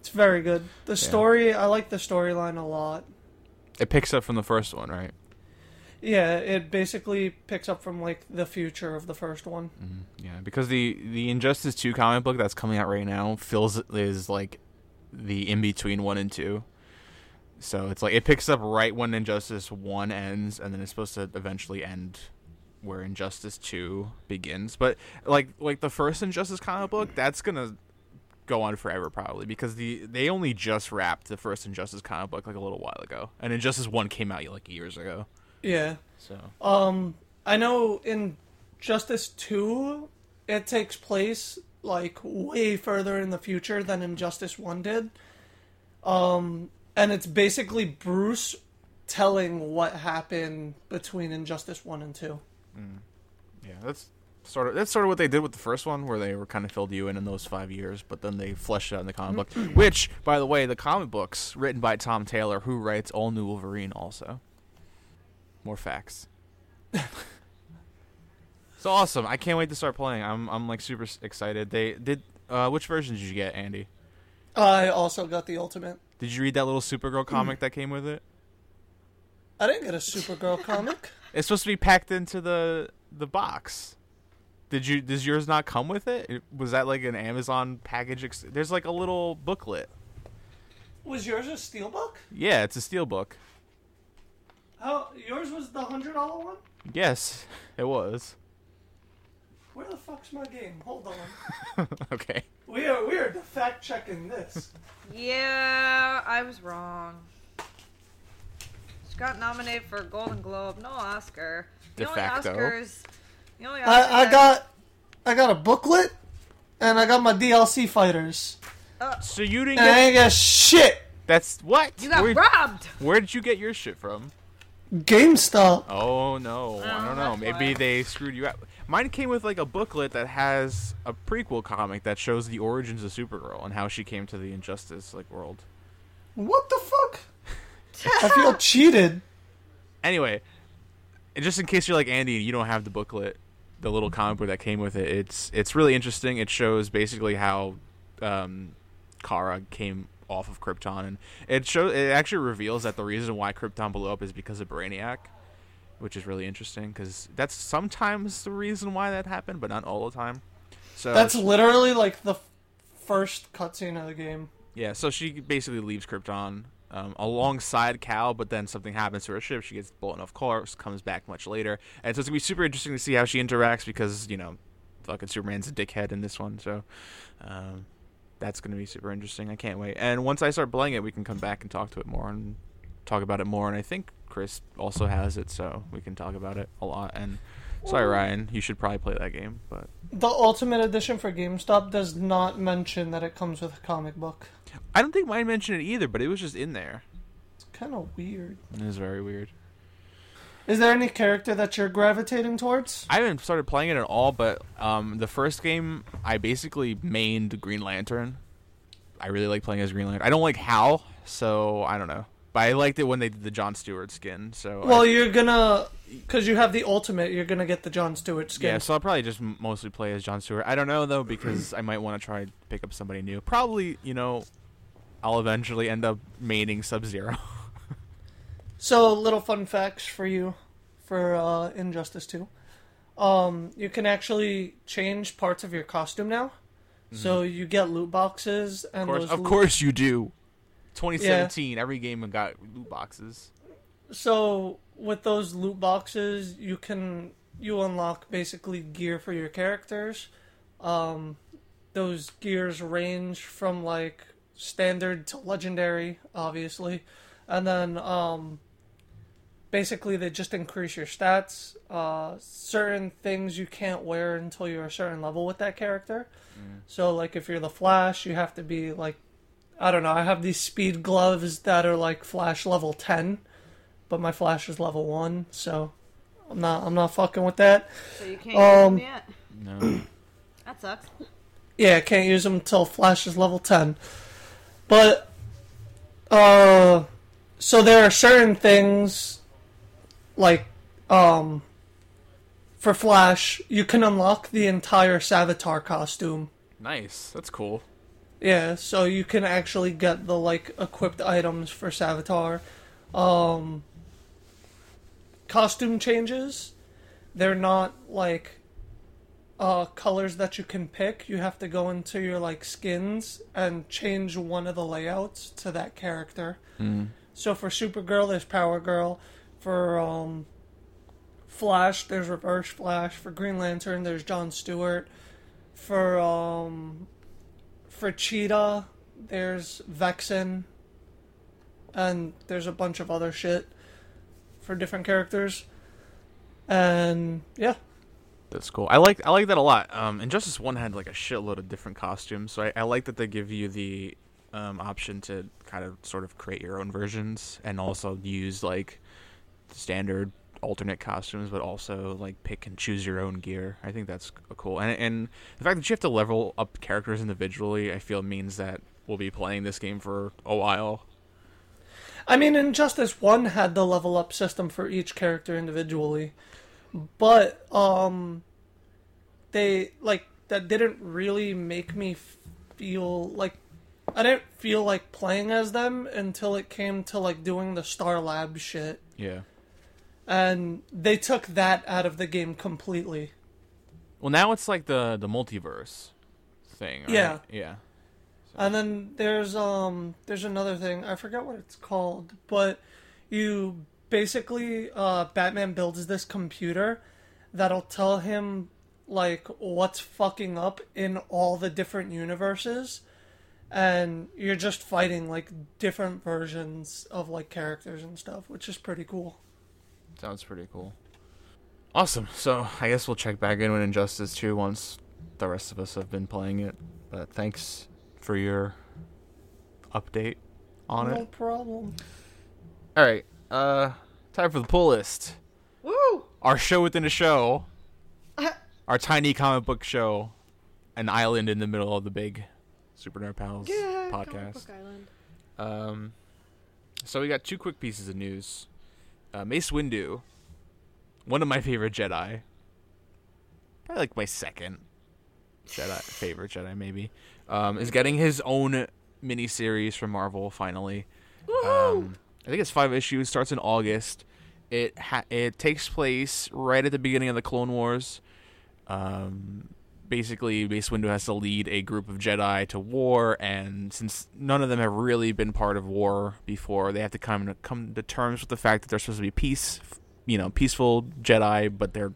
it's very good. The story, I like the storyline a lot. It picks up from the first one, right? Yeah, it basically picks up from like the future of the first one. Mm-hmm. Yeah, because the the Injustice Two comic book that's coming out right now feels is like the in between one and two. So it's like it picks up right when Injustice One ends, and then it's supposed to eventually end where Injustice Two begins. But like like the first Injustice comic book, that's gonna go on forever probably because the they only just wrapped the first Injustice comic book like a little while ago, and Injustice One came out like years ago. Yeah. So Um, I know in Justice 2, it takes place like way further in the future than Injustice 1 did. Um, and it's basically Bruce telling what happened between Injustice 1 and 2. Yeah, that's sort of that's sort of what they did with the first one, where they were kind of filled you in in those five years, but then they fleshed it out in the comic book. Mm-hmm. Mm-hmm. Which, by the way, the comic books written by Tom Taylor, who writes All New Wolverine, also. More facts. so awesome! I can't wait to start playing. I'm I'm like super excited. They did. Uh, which version did you get, Andy? I also got the Ultimate. Did you read that little Supergirl mm. comic that came with it? I didn't get a Supergirl comic. It's supposed to be packed into the the box. Did you? Does yours not come with it? it was that like an Amazon package? Ex- There's like a little booklet. Was yours a Steelbook? Yeah, it's a steel book. How yours was the hundred dollar one? Yes, it was. Where the fuck's my game? Hold on. okay. We are we are fact checking this. Yeah, I was wrong. She got nominated for a Golden Globe, no Oscar. The only facto. Oscars. The only Oscars I, I got I got a booklet and I got my DLC fighters. Uh, so you didn't And I get. ain't got shit. That's what? You got where, robbed. where did you get your shit from? GameStop. Oh no, oh, I Oh, don't know. that's Maybe why. they screwed you out. Mine came with like a booklet that has a prequel comic that shows the origins of Supergirl and how she came to the Injustice like world. What the fuck? I feel cheated. Anyway, and just in case you're like Andy and you don't have the booklet, the little comic book that came with it, it's it's really interesting. It shows basically how um, Kara came off of Krypton, and it shows it actually reveals that the reason why Krypton blew up is because of Brainiac, which is really interesting because that's sometimes the reason why that happened, but not all the time. So That's literally like the f- first cutscene of the game. Yeah, so she basically leaves Krypton um, alongside Kal, but then something happens to her ship. She gets blown off course, comes back much later, and so it's gonna be super interesting to see how she interacts because you know, fucking Superman's a dickhead in this one, so um, that's gonna be super interesting. I can't wait. And once I start playing it, we can come back and talk to it more and talk about it more. And I think Chris also has it, so we can talk about it a lot. And sorry, Ryan, you should probably play that game, but The Ultimate Edition for GameStop does not mention that it comes with a comic book. I don't think mine mentioned it either. But it was just in there. It's kind of weird. It is very weird. Is there any character that you're gravitating towards? I haven't started playing it at all, but um, the first game I basically mained Green Lantern. I really like playing as Green Lantern. I don't like Hal, so I don't know. But I liked it when they did the John Stewart skin. So Well, I, you're gonna, because you have the Ultimate, you're gonna get the John Stewart skin. yeah, so I'll probably just mostly play as John Stewart. I don't know though because I might want to try to pick up somebody new. Probably, you know, I'll eventually end up maining Sub Zero. So, little fun facts for you for uh, Injustice 2. Um, you can actually change parts of your costume now. So you get loot boxes and of course, of course you do. 2017, every game got loot boxes. So with those loot boxes, you can you unlock basically gear for your characters. Um, those gears range from like standard to legendary, obviously, and then um, basically they just increase your stats. Uh, certain things you can't wear until you're a certain level with that character. So like if you're the Flash, you have to be like I don't know. I have these speed gloves that are like Flash level ten, but my Flash is level one, so I'm not I'm not fucking with that. So you can't use Um, them yet. No. That sucks. Yeah, I can't use them until Flash is level 10. But, uh, so there are certain things, like, um, for Flash, you can unlock the entire Savitar costume. nice. That's cool. Yeah, so you can actually get the, like, equipped items for Savitar. Um, costume changes, they're not, like, uh, colors that you can pick. You have to go into your like skins and change one of the layouts to that character. So for Supergirl, there's Power Girl. For um, Flash, there's Reverse Flash. For Green Lantern, there's John Stewart. For um, for Cheetah, there's Vixen. And there's a bunch of other shit for different characters. And yeah, That's cool. I like I like that a lot. Um, Injustice One had like a shitload of different costumes, so I, I like that they give you the um, option to kind of sort of create your own versions and also use like standard alternate costumes, but also like pick and choose your own gear. I think that's cool. And and the fact that you have to level up characters individually, I feel means that we'll be playing this game for a while. I mean, Injustice One had the level up system for each character individually, but um, they like that didn't really make me feel like I didn't feel like playing as them until it came to like doing the Star Lab shit, Yeah. And they took that out of the game completely. Well, now it's like the the multiverse thing. Right? Yeah. Yeah. And then there's um there's another thing I forget what it's called, but you basically uh Batman builds this computer that'll tell him like what's fucking up in all the different universes and you're just fighting like different versions of like characters and stuff, which is pretty cool. Sounds pretty cool. Awesome. So I guess we'll check back in with Injustice 2 once the rest of us have been playing it. But thanks for your update on no it. No problem. All right. Uh, time for the pull list. Woo! Our show within a show. Our tiny comic book show. An island in the middle of the big Super Nerd Pals podcast. Um, so we got two quick pieces of news. Uh, Mace Windu, one of my favorite Jedi, probably like my second Jedi favorite Jedi maybe, um, is getting his own miniseries from Marvel finally. Um, I think it's five issues. Starts in August. It ha- it takes place right at the beginning of the Clone Wars. Um, basically, Mace Windu has to lead a group of Jedi to war, and since none of them have really been part of war before, they have to come to come to terms with the fact that they're supposed to be peace, you know, peaceful Jedi, but they're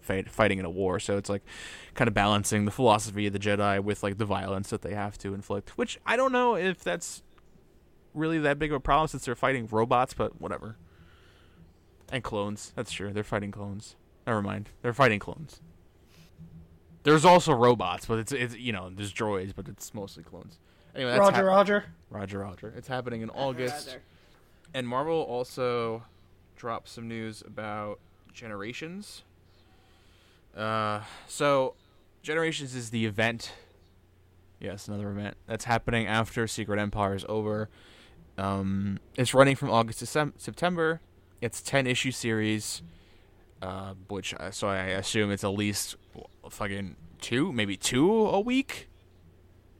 fight, fighting in a war. So it's like kind of balancing the philosophy of the Jedi with like the violence that they have to inflict. Which I don't know if that's really that big of a problem since they're fighting robots, but whatever. And clones. That's true. They're fighting clones. Never mind. They're fighting clones. There's also robots, but it's it's you know there's droids, but it's mostly clones. Anyway, that's Roger, hap- Roger. Roger, Roger. It's happening in August. And Marvel also dropped some news about Generations. Uh, so Generations is the event. Yes, another event that's happening after Secret Empire is over. Um, it's running from August to Sem- September. It's ten issue series, uh, which uh, so I assume it's at least fucking two, maybe two a week.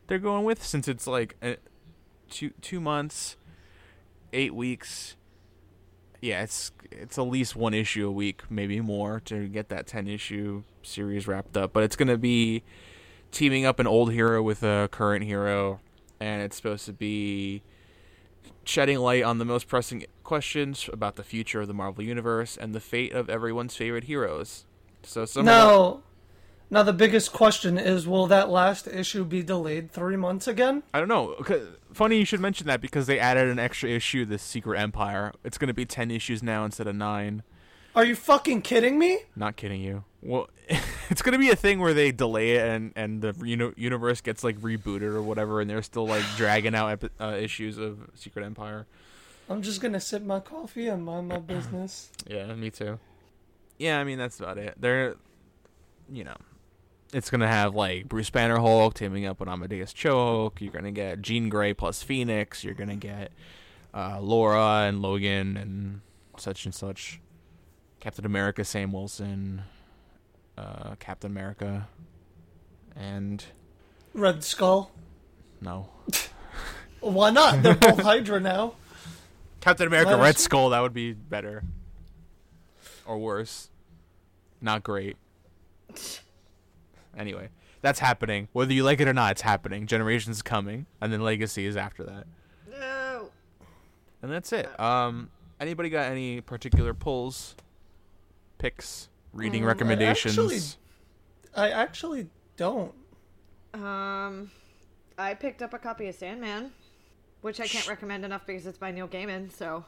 They're going with since it's like uh two two months, eight weeks. Yeah, it's it's at least one issue a week, maybe more, to get that ten issue series wrapped up. But it's gonna be teaming up an old hero with a current hero, and it's supposed to be shedding light on the most pressing questions about the future of the Marvel Universe and the fate of everyone's favorite heroes. So some the- Now, the biggest question is: Will that last issue be delayed three months again? I don't know. Funny you should mention that because they added an extra issue, the Secret Empire. It's going to be ten issues now instead of nine. Are you fucking kidding me? Not kidding you. Well, it's going to be a thing where they delay it and and the uni- universe gets like rebooted or whatever, and they're still like dragging out uh, issues of Secret Empire. I'm just gonna sip my coffee and mind my business. Yeah, me too. Yeah, I mean that's about it. They're, you know, it's gonna have like Bruce Banner Hulk teaming up with Amadeus Cho. You're gonna get Jean Grey plus Phoenix. You're gonna get uh, Laura and Logan and such and such. Captain America, Sam Wilson, uh, Captain America, and Red Skull. no, Why not? They're both Hydra now. Captain America, Let us- Red Skull. That would be better, or worse. Not great. Anyway, that's happening. Whether you like it or not, it's happening. Generations coming, and then Legacy is after that, No. and that's it. Um, anybody got any particular pulls, picks, reading Um, I recommendations? actually- I actually don't. Um, I picked up a copy of Sandman, which I can't recommend enough because it's by Neil Gaiman. So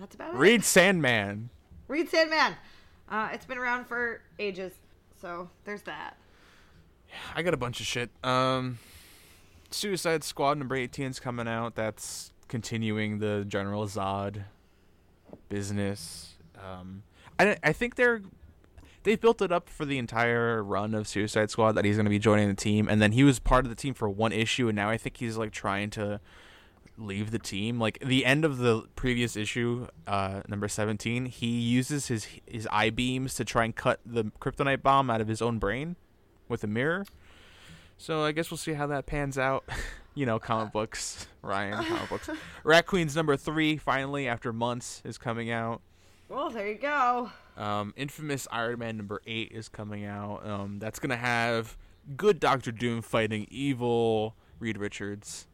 that's about it. Read Sandman. Read Sandman. Uh, it's been around for ages, so there's that. I got a bunch of shit. Um, Suicide Squad number 18 is coming out. That's continuing the General Zod business. Um, I I think they're they've built it up for the entire run of Suicide Squad that he's going to be joining the team, and then he was part of the team for one issue, and now I think he's like trying to leave the team. Like the end of the previous issue, uh, number 17, he uses his his eye beams to try and cut the kryptonite bomb out of his own brain with a mirror. So I guess we'll see how that pans out. you know, comic books, Ryan, comic books. Rat Queen's number three, finally after months, is coming out. Well, there you go. Um, Infamous Iron Man number eight is coming out. Um, that's gonna have good Doctor Doom fighting evil Reed Richards.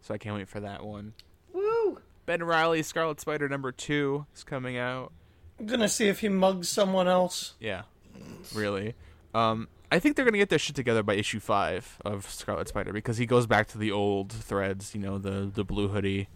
So I can't wait for that one. Woo! Ben Reilly Scarlet Spider number two is coming out. I'm gonna see if he mugs someone else. Yeah, really. Um, I think they're gonna get their shit together by issue five of Scarlet Spider because he goes back to the old threads. You know, the the blue hoodie.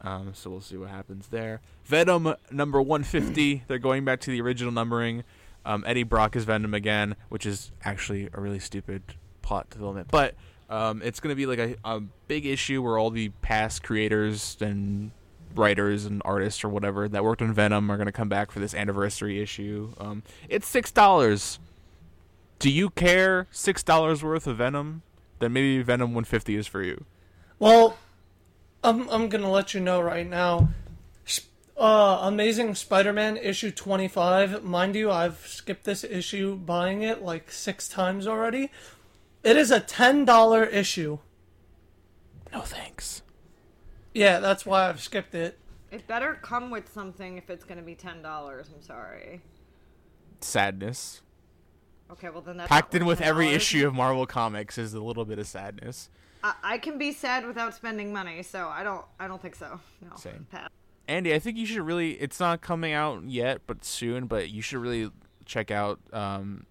Um, so we'll see what happens there. Venom number one fifty. they're going back to the original numbering. Um, Eddie Brock is Venom again, which is actually a really stupid plot development, but um, it's gonna be like a, a big issue where all the past creators and writers and artists or whatever that worked on Venom are gonna come back for this anniversary issue. Um, it's six dollars. Do you care six dollars worth of Venom? Then maybe Venom 150 is for you. Well, I'm I'm gonna let you know right now. Uh, Amazing Spider-Man issue 25. Mind you, I've skipped this issue buying it like six times already. It is a ten dollar issue. No thanks. Yeah, that's why I've skipped it. It better come with something if it's going to be ten dollars. I'm sorry. Sadness. Okay, well then that's Packed in with every $10. issue of Marvel Comics is a little bit of sadness. I, I can be sad without spending money, so I don't. I don't think so. No. Same. Pass. Andy, I think you should really. It's not coming out yet, but soon. But you should really check out um,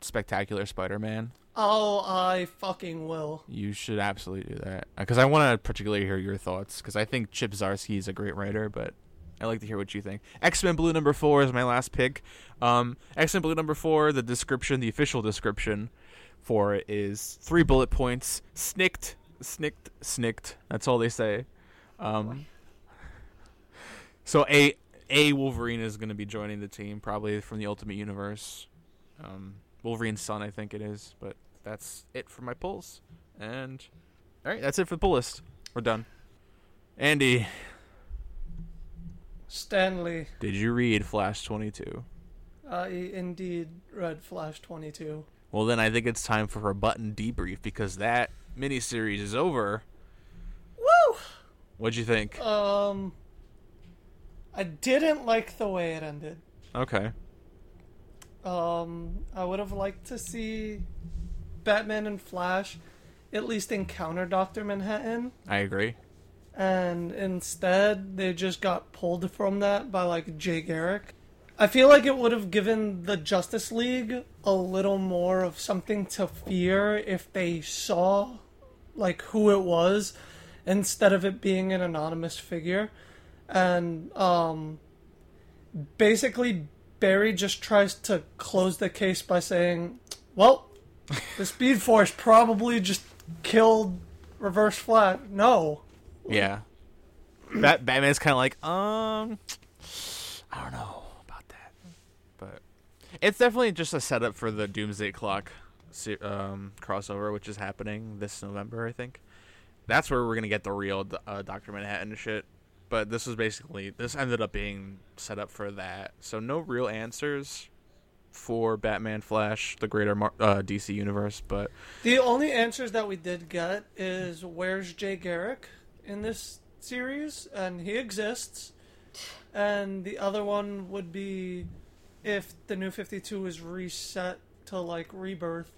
Spectacular Spider-Man. Oh, I fucking will. You should absolutely do that because I want to particularly hear your thoughts because I think Chip Zdarsky is a great writer, but I like to hear what you think. X Men Blue number four is my last pick. Um, X Men Blue number four, the description, the official description for it is three bullet points: snicked, snicked, snicked. That's all they say. Um, so a a Wolverine is going to be joining the team, probably from the Ultimate Universe. Um, Wolverine's son, I think it is. But that's it for my pulls. And all right, that's it for the pull list. We're done. Andy, Stanley, did you read Flash 22? I indeed read Flash 22. Well, then I think it's time for a button debrief because that miniseries is over. Woo! What'd you think? Um, I didn't like the way it ended. Okay. Um, I would have liked to see Batman and Flash at least encounter Doctor Manhattan, I agree. and instead they just got pulled from that by like Jay Garrick. I feel like it would have given the Justice League a little more of something to fear if they saw like who it was instead of it being an anonymous figure. And um basically Barry just tries to close the case by saying, "Well, the Speed Force probably just killed Reverse Flash." No. Yeah. Bat- Batman's kind of like, um, I don't know about that, but it's definitely just a setup for the Doomsday Clock um, crossover, which is happening this November, I think. That's where we're gonna get the real uh, Doctor Manhattan shit. But this was basically this ended up being set up for that, so no real answers for Batman, Flash, the greater Mar- uh, DC universe. But The only answers that we did get is where's Jay Garrick in this series, and he exists. And the other one would be if the new 52 is reset to like rebirth,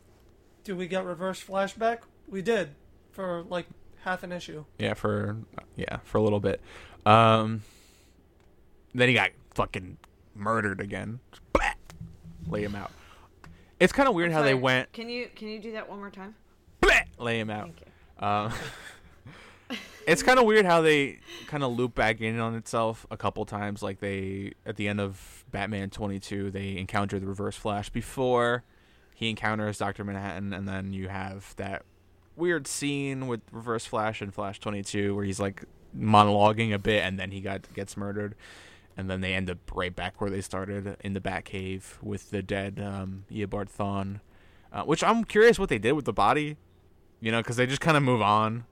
do we get reverse flashback? We did for like half an issue. Yeah, for yeah, for a little bit. Um then he got fucking murdered again. Blah! Lay him out. It's kind of weird how they went Can you can you do that one more time? Blah! lay him out. Thank you. Um It's kind of weird how they kind of loop back in on itself a couple times like they at the end of Batman 22 they encounter the Reverse Flash before he encounters Dr. Manhattan and then you have that weird scene with Reverse Flash and Flash 22 where he's like monologuing a bit and then he got gets murdered and then they end up right back where they started in the Batcave with the dead um, Eobard Thawne, uh, which I'm curious what they did with the body, you know, because they just kind of move on.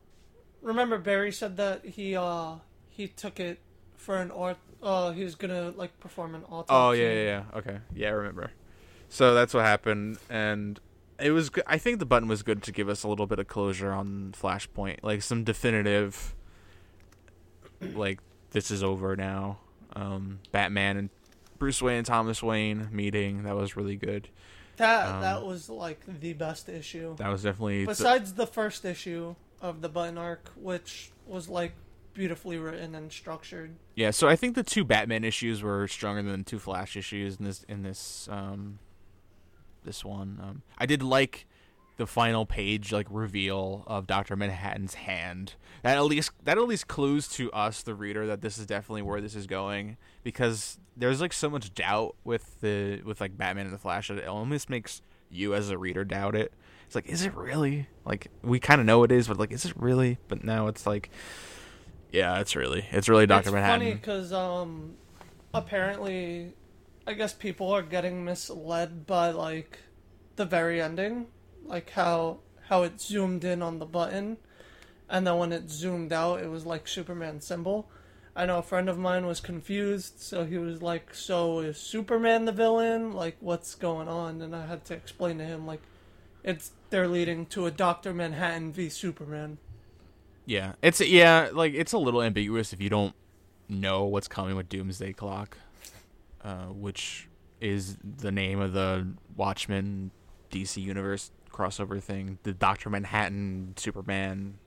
Remember Barry said that he uh he took it for an art uh he was gonna like perform an autopsy. Oh yeah, yeah, yeah. Okay, yeah, I remember. So that's what happened, and it was. I think the button was good to give us a little bit of closure on Flashpoint, like some definitive, like this is over now. Um, Batman and Bruce Wayne and Thomas Wayne meeting that was really good. That Um, that was like the best issue. That was definitely the- Besides the first issue of the button arc, which was like beautifully written and structured. Yeah, so I think the two Batman issues were stronger than the two Flash issues in this in this um this one. Um I did like the final page like reveal of Dr. Manhattan's hand. That at least that at least clues to us the reader that this is definitely where this is going because there's like so much doubt with the with like Batman and the Flash that it almost makes you as a reader doubt it. It's like is it really? Like we kind of know it is, but like is it really? But now it's like yeah, it's really it's really. It's Manhattan. funny because um, apparently, I guess people are getting misled by like the very ending, like how how it zoomed in on the button, and then when it zoomed out, it was like Superman symbol. I know a friend of mine was confused, so he was like, "So is Superman the villain? Like, what's going on?" And I had to explain to him like, it's they're leading to a Doctor Manhattan v Superman. Yeah, it's yeah, like it's a little ambiguous if you don't know what's coming with Doomsday Clock, uh, which is the name of the Watchmen DC Universe crossover thing. The Doctor Manhattan, Superman,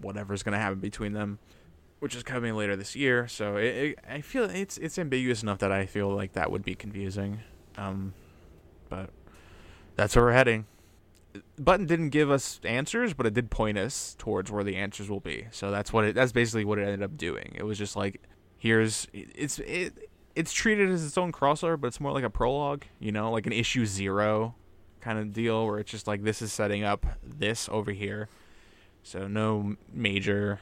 whatever's gonna happen between them, which is coming later this year. So it, it, I feel it's it's ambiguous enough that I feel like that would be confusing. Um, but that's where we're heading. Button didn't give us answers, but it did point us towards where the answers will be. So that's what it. That's basically what it ended up doing. It was just like, here's it's it. It's treated as its own crossover, but it's more like a prologue. You know, like an issue zero kind of deal, where it's just like this is setting up this over here. So no major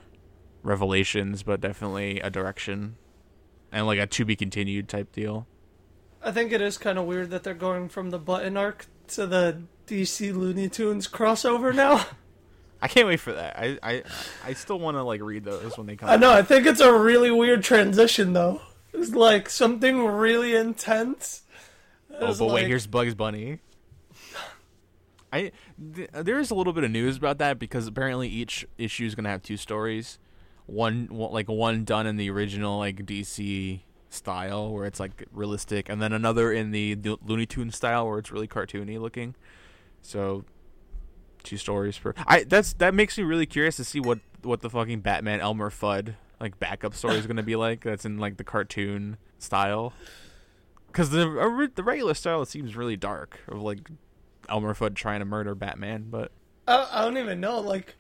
revelations, but definitely a direction and like a to be continued type deal. I think it is kind of weird that they're going from the button arc to the DC Looney Tunes crossover now. I can't wait for that. I I, I still want to like read those when they come. I know. I think it's a really weird transition, though. It's like something really intense. Oh, but wait, here's Bugs Bunny. I th- there is a little bit of news about that because apparently each issue is gonna have two stories, one, one like one done in the original like DC style where it's like realistic, and then another in the, the Looney Tune style where it's really cartoony looking. So, two stories per. I that's that makes me really curious to see what what the fucking Batman Elmer Fudd like backup story is gonna be like. That's in like the cartoon style. because the the regular style it seems really dark of like Elmer Fudd trying to murder Batman, but I, I don't even know. Like,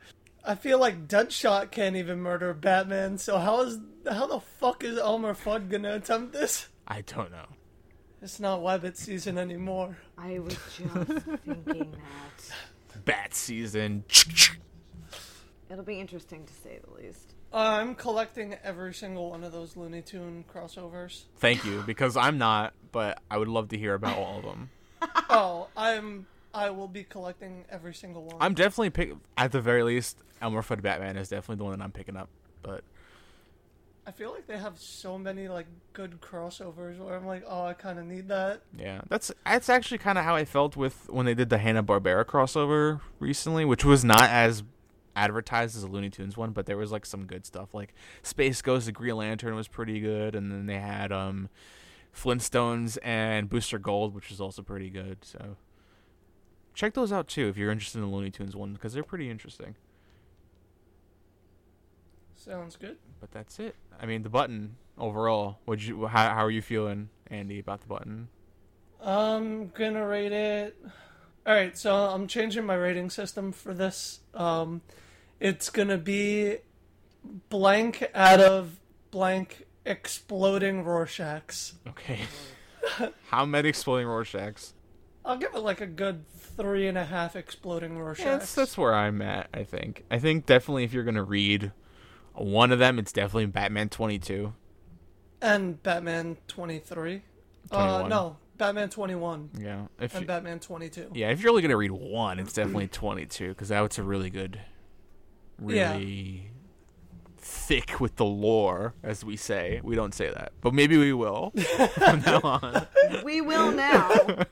I feel like Deadshot can't even murder Batman. So how is how the fuck is Elmer Fudd gonna attempt this? I don't know. It's not Wabbit season anymore. I was just thinking that. Bat season. It'll be interesting to say the least. I'm collecting every single one of those Looney Tune crossovers. Thank you, because I'm not, but I would love to hear about all of them. oh, I'm I will be collecting every single one. I'm definitely pick at the very least. Elmer Fudd Batman is definitely the one that I'm picking up, but I feel like they have so many like good crossovers where I'm like, oh, I kind of need that. Yeah, that's that's actually kind of how I felt with when they did the Hanna Barbera crossover recently, which was not as advertised as a Looney Tunes one, but there was like some good stuff. Like Space Ghost, the Green Lantern was pretty good, and then they had um Flintstones and Booster Gold, which was also pretty good. So check those out too if you're interested in the Looney Tunes one because they're pretty interesting. Sounds good. But that's it. I mean, the button overall. Would you? How, how are you feeling, Andy, about the button? I'm gonna rate it. All right, so I'm changing my rating system for this. Um, it's gonna be blank out of blank exploding Rorschachs. Okay. how many exploding Rorschachs? I'll give it like a good three and a half exploding Rorschachs. Yeah, that's, that's where I'm at. I think. I think definitely if you're gonna read one of them, it's definitely Batman 22. and Batman 23. Uh, 21. no, Batman 21 Yeah. If and you, Batman 22. yeah, if you're only gonna read one, it's definitely 22 because that's a really good, Yeah. really thick with the lore, as we say. We don't say that, but maybe we will from now on. We will now.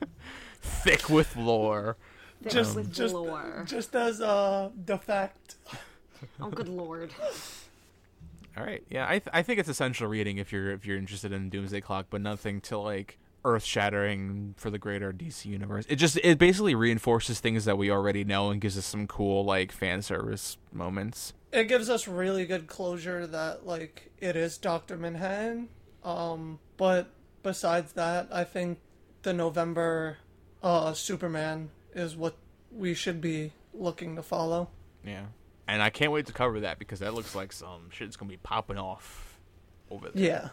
thick with lore. Thick Just, with just, lore. just as uh, the fact. Oh, good lord. All right. Yeah, I th- I think it's essential reading if you're if you're interested in Doomsday Clock, but nothing to like earth shattering for the greater DC universe. It just it basically reinforces things that we already know and gives us some cool like fan service moments. It gives us really good closure that like it is Doctor Manhattan. Um, but besides that, I think the November uh, Superman is what we should be looking to follow. Yeah. And I can't wait to cover that because that looks like some shit's gonna be popping off over there. Yeah.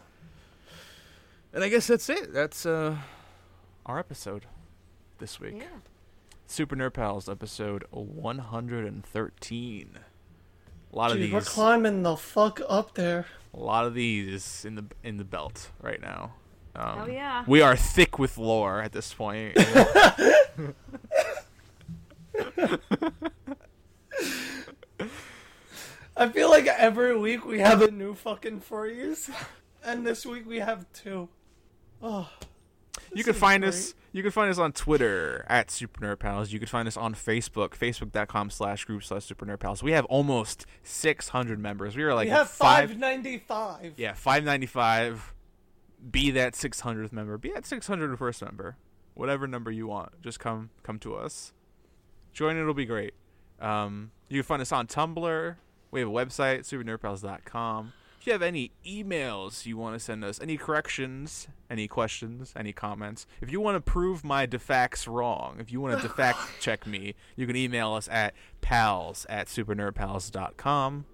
And I guess that's it. That's uh our episode this week. Yeah. Super Nerd Pals episode 113. A lot of these. we're climbing the fuck up there. A lot of these in the in the belt right now. Um, Oh, yeah. We are thick with lore at this point. I feel like every week we have a new fucking phrase, and this week we have two. Oh, you can find great. us. You can find us on Twitter at Super Nerd Pals. You can find us on Facebook, facebook.com slash group slash Super Nerd Pals. We have almost 600 members. We are like we have five. five ninety five. Yeah, 595. Be that 600th member. Be that 601st member. Whatever number you want. Just come come to us. Join. It'll be great. Um, you can find us on Tumblr. We have a website, supernerdpals.com. If you have any emails you want to send us, any corrections, any questions, any comments, if you want to prove my defacts wrong, if you want to defact check me, you can email us at pals at supernerdpals.com.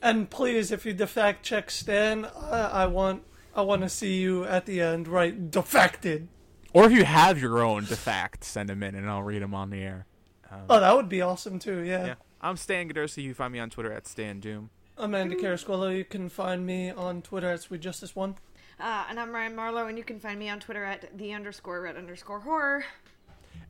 And please, if you defact check Stan, I, I want I want to see you at the end, right? Defected. Or if you have your own defact, send them in and I'll read them on the air. Oh, that would be awesome too. Yeah. Yeah. I'm Stan Godersky. You find me on Twitter at Stan Doom. I'm Carasquillo. You can find me on Twitter at Sweet Justice One. Uh, and I'm Ryan Marlowe, and you can find me on Twitter at the underscore red underscore horror.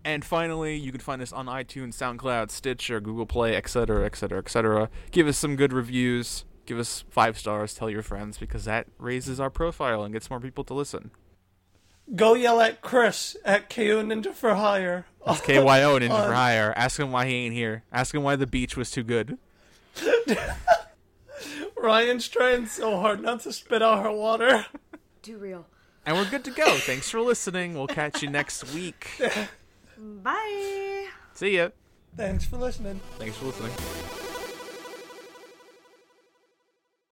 And finally, you can find us on iTunes, SoundCloud, Stitcher, Google Play, etc., etc., etc. Give us some good reviews. Give us five stars. Tell your friends because that raises our profile and gets more people to listen. Go yell at Chris at KO Ninja for Hire. It's KYO Ninja On- for Hire. Ask him why he ain't here. Ask him why the beach was too good. Ryan's trying so hard not to spit out her water. Too real. And we're good to go. Thanks for listening. We'll catch you next week. Bye. See ya. Thanks for listening. Thanks for listening.